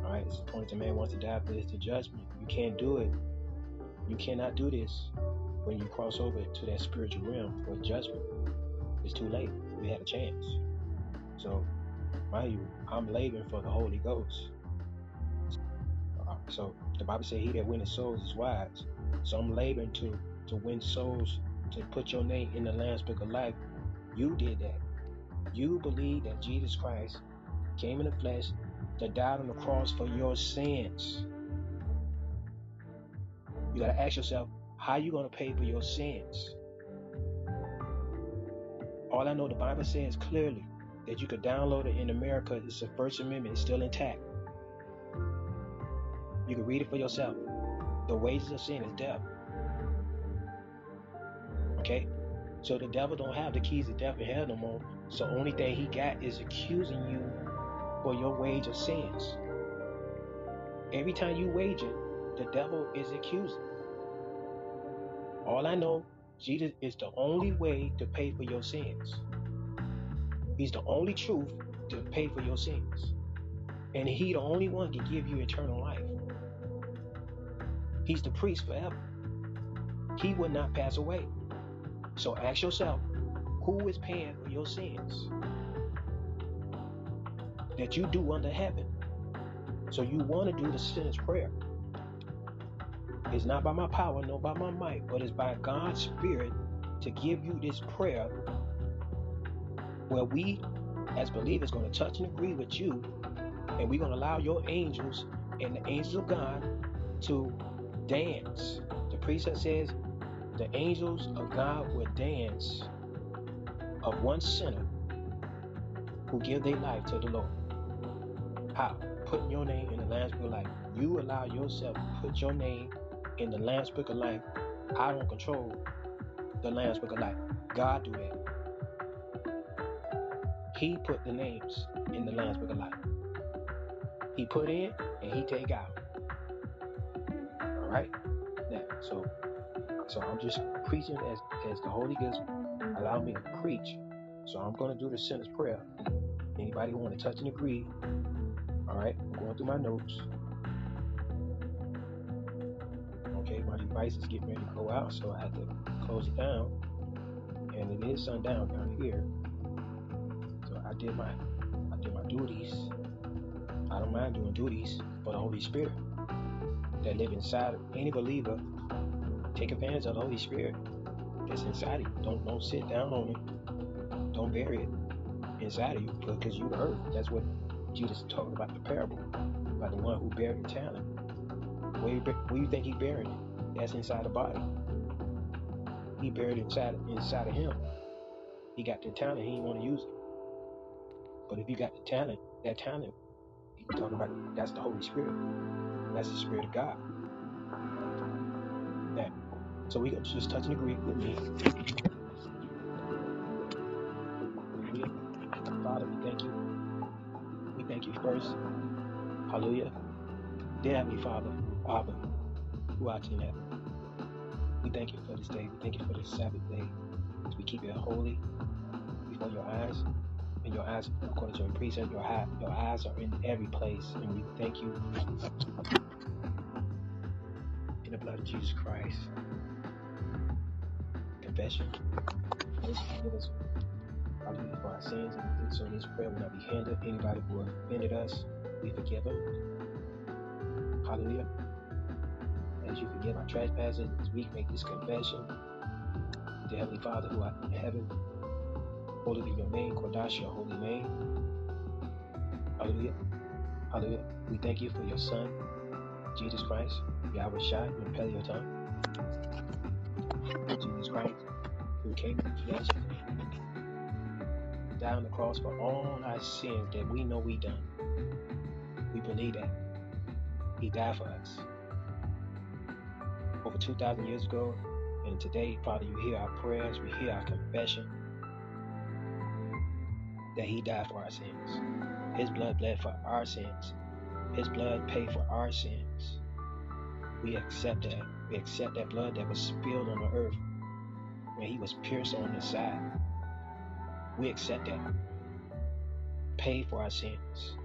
All right, it's appointed man wants to die, but it's the judgment. You can't do it. You cannot do this when you cross over to that spiritual realm for judgment. It's too late. We had a chance. So, mind you, I'm laboring for the Holy Ghost. So the Bible says, "He that winneth souls is wise." So I'm laboring to to win souls to put your name in the Lamb's Book of Life. You did that. You believe that Jesus Christ came in the flesh to die on the cross for your sins. You got to ask yourself, how are you going to pay for your sins? All I know, the Bible says clearly that you could download it in America. It's the First Amendment. It's still intact. You can read it for yourself. The wages of sin is death. Okay? So the devil don't have the keys of death and hell no more. So only thing he got is accusing you for your wage of sins. Every time you wage it, the devil is accusing. All I know Jesus is the only way to pay for your sins. He's the only truth to pay for your sins. And he the only one can give you eternal life. He's the priest forever. He will not pass away. So ask yourself, who is paying for your sins? That you do under heaven. So you want to do the sinner's prayer. It's not by my power, nor by my might, but it's by God's Spirit to give you this prayer where we, as believers, going to touch and agree with you, and we're going to allow your angels and the angels of God to dance. The precept says the angels of God will dance of one sinner who give their life to the Lord. How? Putting your name in the Lamb's Book of Life. You allow yourself to put your name in the Lamb's Book of Life. I don't control the Lamb's Book of Life. God do that. He put the names in the Lamb's Book of Life. He put in and he take out. All right. Now, so, so I'm just preaching as as the Holy Ghost allow me to preach. So I'm to do the sinner's prayer. Anybody want to touch and agree? All right. I'm going through my notes. My is getting ready to go out, so I had to close it down. And it is sundown down here. So I did my I did my duties. I don't mind doing duties for the Holy Spirit that live inside of any believer. Take advantage of the Holy Spirit that's inside you. Don't don't sit down on it. Don't bury it inside of you because you earth. That's what Jesus talked about the parable about the one who buried talent. Where where you think he buried it? That's inside the body. He buried inside inside of him. He got the talent. He didn't want to use it. But if you got the talent, that talent, he's talking about that's the Holy Spirit. That's the Spirit of God. That. So we just touch and agree with me. Father, we thank you. We thank you first. Hallelujah. Dear Heavenly Father, Abba, in heaven. We thank you for this day. We thank you for this Sabbath day. We keep it holy before your eyes. And your eyes, according to your precept, your, your eyes are in every place. And we thank you in the blood of Jesus Christ. Confession. Forgive us for our sins and so this prayer will not be hindered. Anybody who offended us, we forgive them. Hallelujah. Forgive our trespasses, as we make this confession, dear Heavenly Father who art in heaven, holy be your name, Kodash your holy name. Hallelujah. Hallelujah. We thank you for your Son, Jesus Christ, Yahweh Shai, and Peleoton. Jesus Christ, who came the flesh, died on the cross for all our sins that we know we done. We believe that. He died for us. Over 2,000 years ago, and today, Father, you hear our prayers, we hear our confession that He died for our sins. His blood bled for our sins. His blood paid for our sins. We accept that. We accept that blood that was spilled on the earth when He was pierced on the side. We accept that. Pay for our sins.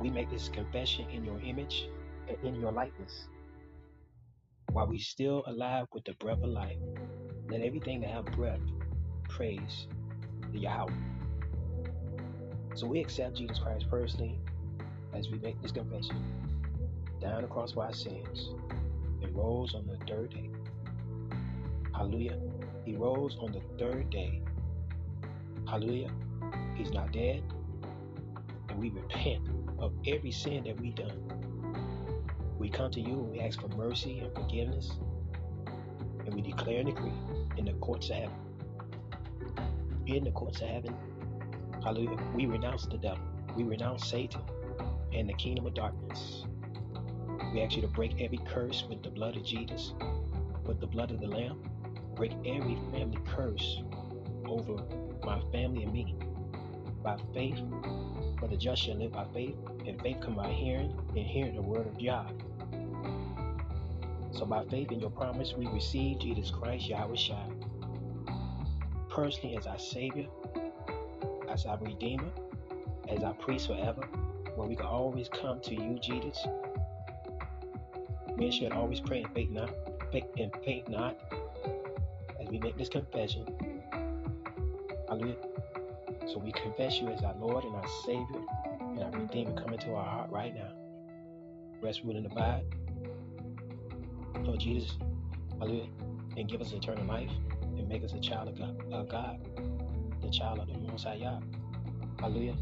We make this confession in your image and in your likeness. While we still alive with the breath of life, let everything that have breath praise the Yahweh. So we accept Jesus Christ personally as we make this confession. Down the cross for our sins and rose on the third day. Hallelujah. He rose on the third day. Hallelujah. He's not dead. And we repent of every sin that we've done. We come to you and we ask for mercy and forgiveness. And we declare and decree in the courts of heaven. In the courts of heaven. Hallelujah. We renounce the devil. We renounce Satan and the kingdom of darkness. We ask you to break every curse with the blood of Jesus, with the blood of the Lamb. Break every family curse over my family and me. By faith, for the just shall live by faith, and faith come by hearing, and hearing the word of Yah. So by faith in your promise, we receive Jesus Christ, Yahawashi,
personally as our Savior, as our Redeemer, as our priest forever, where we can always come to you, Jesus. Men should always pray and faint not, faint and faint not, as we make this confession. Hallelujah. So we confess you as our Lord and our Savior and our Redeemer. Come into our heart right now. Rest, rule, and abide. Lord Jesus, hallelujah. And give us eternal life and make us a child of God, of God the child of the Most High Yah. Hallelujah.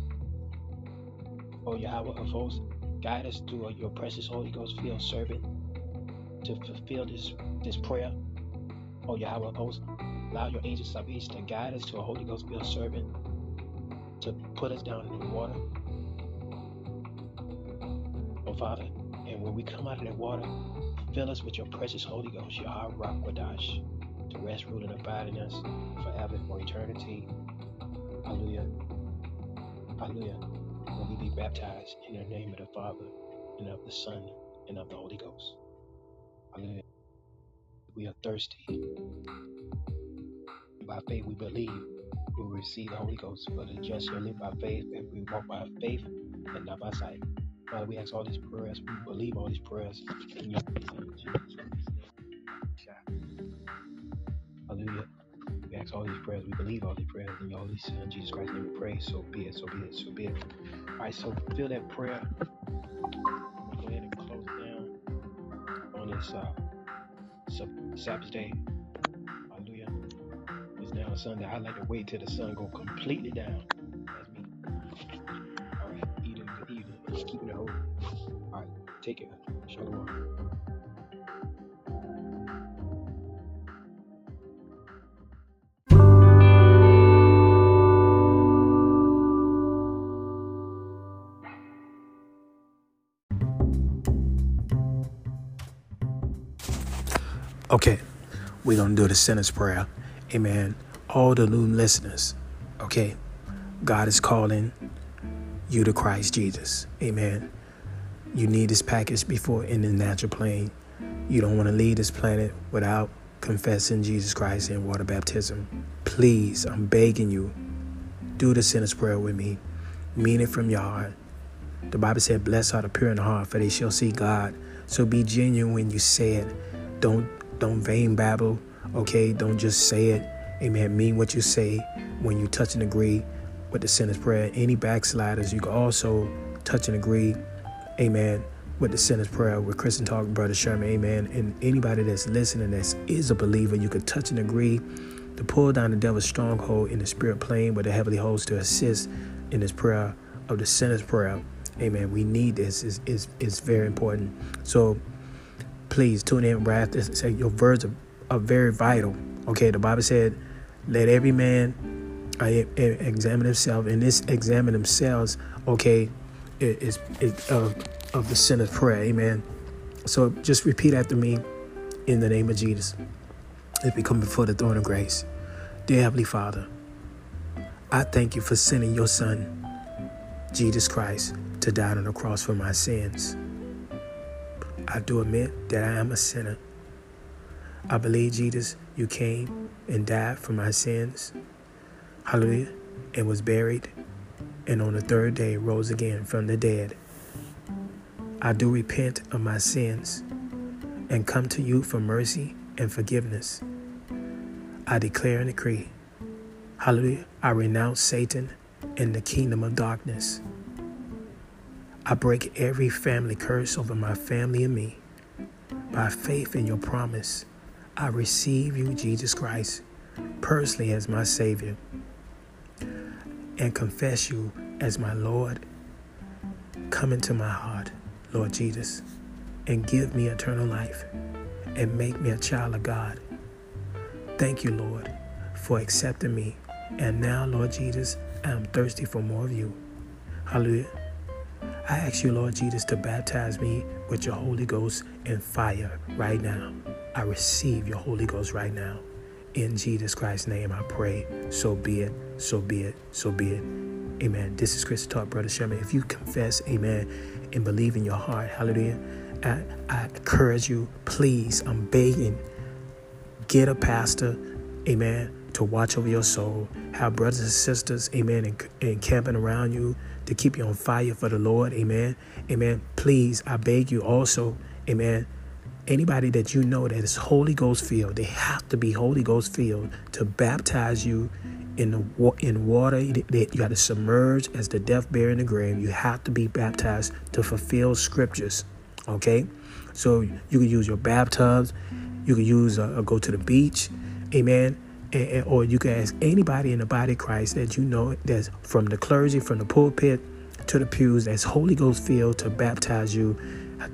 Oh Yahweh of hosts, guide us through your precious Holy Ghost filled servant to fulfill this, this prayer. Oh Yahweh of hosts, allow your angels of east to guide us to a Holy Ghost filled servant to put us down in the water. Oh Father, and when we come out of that water, fill us with your precious Holy Ghost, your Wadash, to rest, rule, and abide in us forever for eternity. Hallelujah. Hallelujah. When we be baptized in the name of the Father, and of the Son, and of the Holy Ghost. Hallelujah. We are thirsty. By faith, we believe we will receive the Holy Ghost. For the just shall live by faith, and we walk by faith and not by sight. We ask all these prayers. We believe all these prayers in your Jesus. Hallelujah. We ask all these prayers. We believe all these prayers in your Holy Son, Jesus Christ's name. We pray. So be it. So be it. So be it. All right. So feel that prayer. Go ahead and close down on this uh, Sabbath day. Hallelujah. It's now Sunday. I like to wait till the sun go completely down.
Okay, we're going to do the sinner's prayer. Amen. All the new listeners, okay, God is calling you to Christ Jesus. Amen. You need this package before in the natural plane. You don't want to leave this planet without confessing Jesus Christ in water baptism. Please, I'm begging you, do the sinner's prayer with me. Mean it from your heart. The Bible said, Blessed are the pure in heart, for they shall see God. So be genuine when you say it. Don't don't vain babble. Okay, don't just say it. Amen. Mean what you say when you touch and agree with the sinner's prayer. Any backsliders, you can also touch and agree, amen, with the sinner's prayer with Christian Talk, Brother Sherman, amen. And anybody that's listening that is a believer, you can touch and agree to pull down the devil's stronghold in the spirit plane with the heavenly host to assist in this prayer of the sinner's prayer. Amen. We need this. It's, it's, it's very important. So please tune in right after say your words are, are very vital. Okay, the Bible said, let every man I examine himself, and this examine themselves, okay, is, is uh, of the sinner's prayer. Amen. So just repeat after me in the name of Jesus as we come before the throne of grace. Dear Heavenly Father, I thank you for sending your Son, Jesus Christ, to die on the cross for my sins. I do admit that I am a sinner. I believe, Jesus, you came and died for my sins hallelujah, and was buried, and on the third day rose again from the dead. I do repent of my sins and come to you for mercy and forgiveness. I declare and decree, hallelujah, I renounce Satan and the kingdom of darkness. I break every family curse over my family and me. By faith in your promise, I receive you, Jesus Christ, personally as my Savior and confess you as my Lord. Come into my heart, Lord Jesus, and give me eternal life and make me a child of God. Thank you, Lord, for accepting me. And now, Lord Jesus, I am thirsty for more of you. Hallelujah. I ask you, Lord Jesus, to baptize me with your Holy Ghost and fire right now. I receive your Holy Ghost right now. In Jesus Christ's name, I pray. So be it, so be it, so be it. Amen. This is Chris Talk, Brother Sherman. If you confess, amen, and believe in your heart, hallelujah, I, I encourage you, please, I'm begging, get a pastor, amen, to watch over your soul, have brothers and sisters, amen, encamping around you to keep you on fire for the Lord, amen. Amen. Please, I beg you also, amen. Anybody that you know that is Holy Ghost filled, they have to be Holy Ghost filled to baptize you in the in water. You got to submerge as the death buried in the grave. You have to be baptized to fulfill scriptures. Okay, so you can use your bathtubs. You can use uh, go to the beach. Amen and, or you can ask anybody in the body of Christ that you know that's from the clergy, from the pulpit to the pews, that's Holy Ghost filled to baptize you,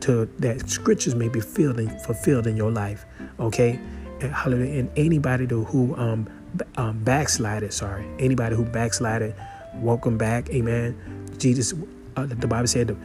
to that scriptures may be filled and fulfilled in your life. Okay, and hallelujah. And anybody who um, um backslided, sorry, anybody who backslided, welcome back. Amen. Jesus, uh, the Bible said.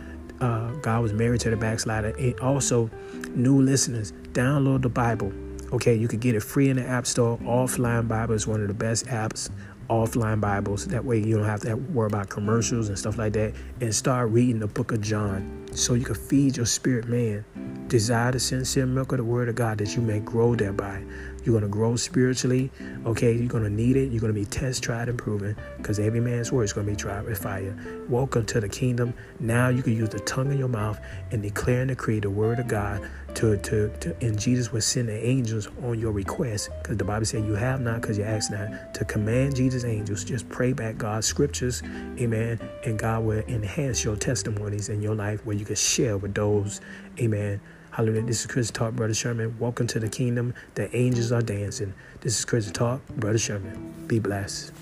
Uh, God was married to the backslider. And also, new listeners, download the Bible Okay, you could get it free in the App Store. Offline Bible is one of the best apps. Offline Bibles. That way you don't have to worry about commercials and stuff like that. And start reading the book of John so you can feed your spirit man. Desire the sincere milk of the word of God that you may grow thereby. You're going to grow spiritually. Okay, you're going to need it. You're going to be test, tried, and proven because every man's word is going to be tried with fire. Welcome to the kingdom. Now you can use the tongue in your mouth and declare and decree the word of God to, to, to and Jesus will send the angels on your request because the Bible said you have not because you ask not to command Jesus' angels. Just pray back God's scriptures. Amen. And God will enhance your testimonies in your life where you can share with those. Amen Hallelujah. This is Chris Talk, Brother Sherman. Welcome to the kingdom. The angels are dancing. This is Chris Talk, Brother Sherman. Be blessed.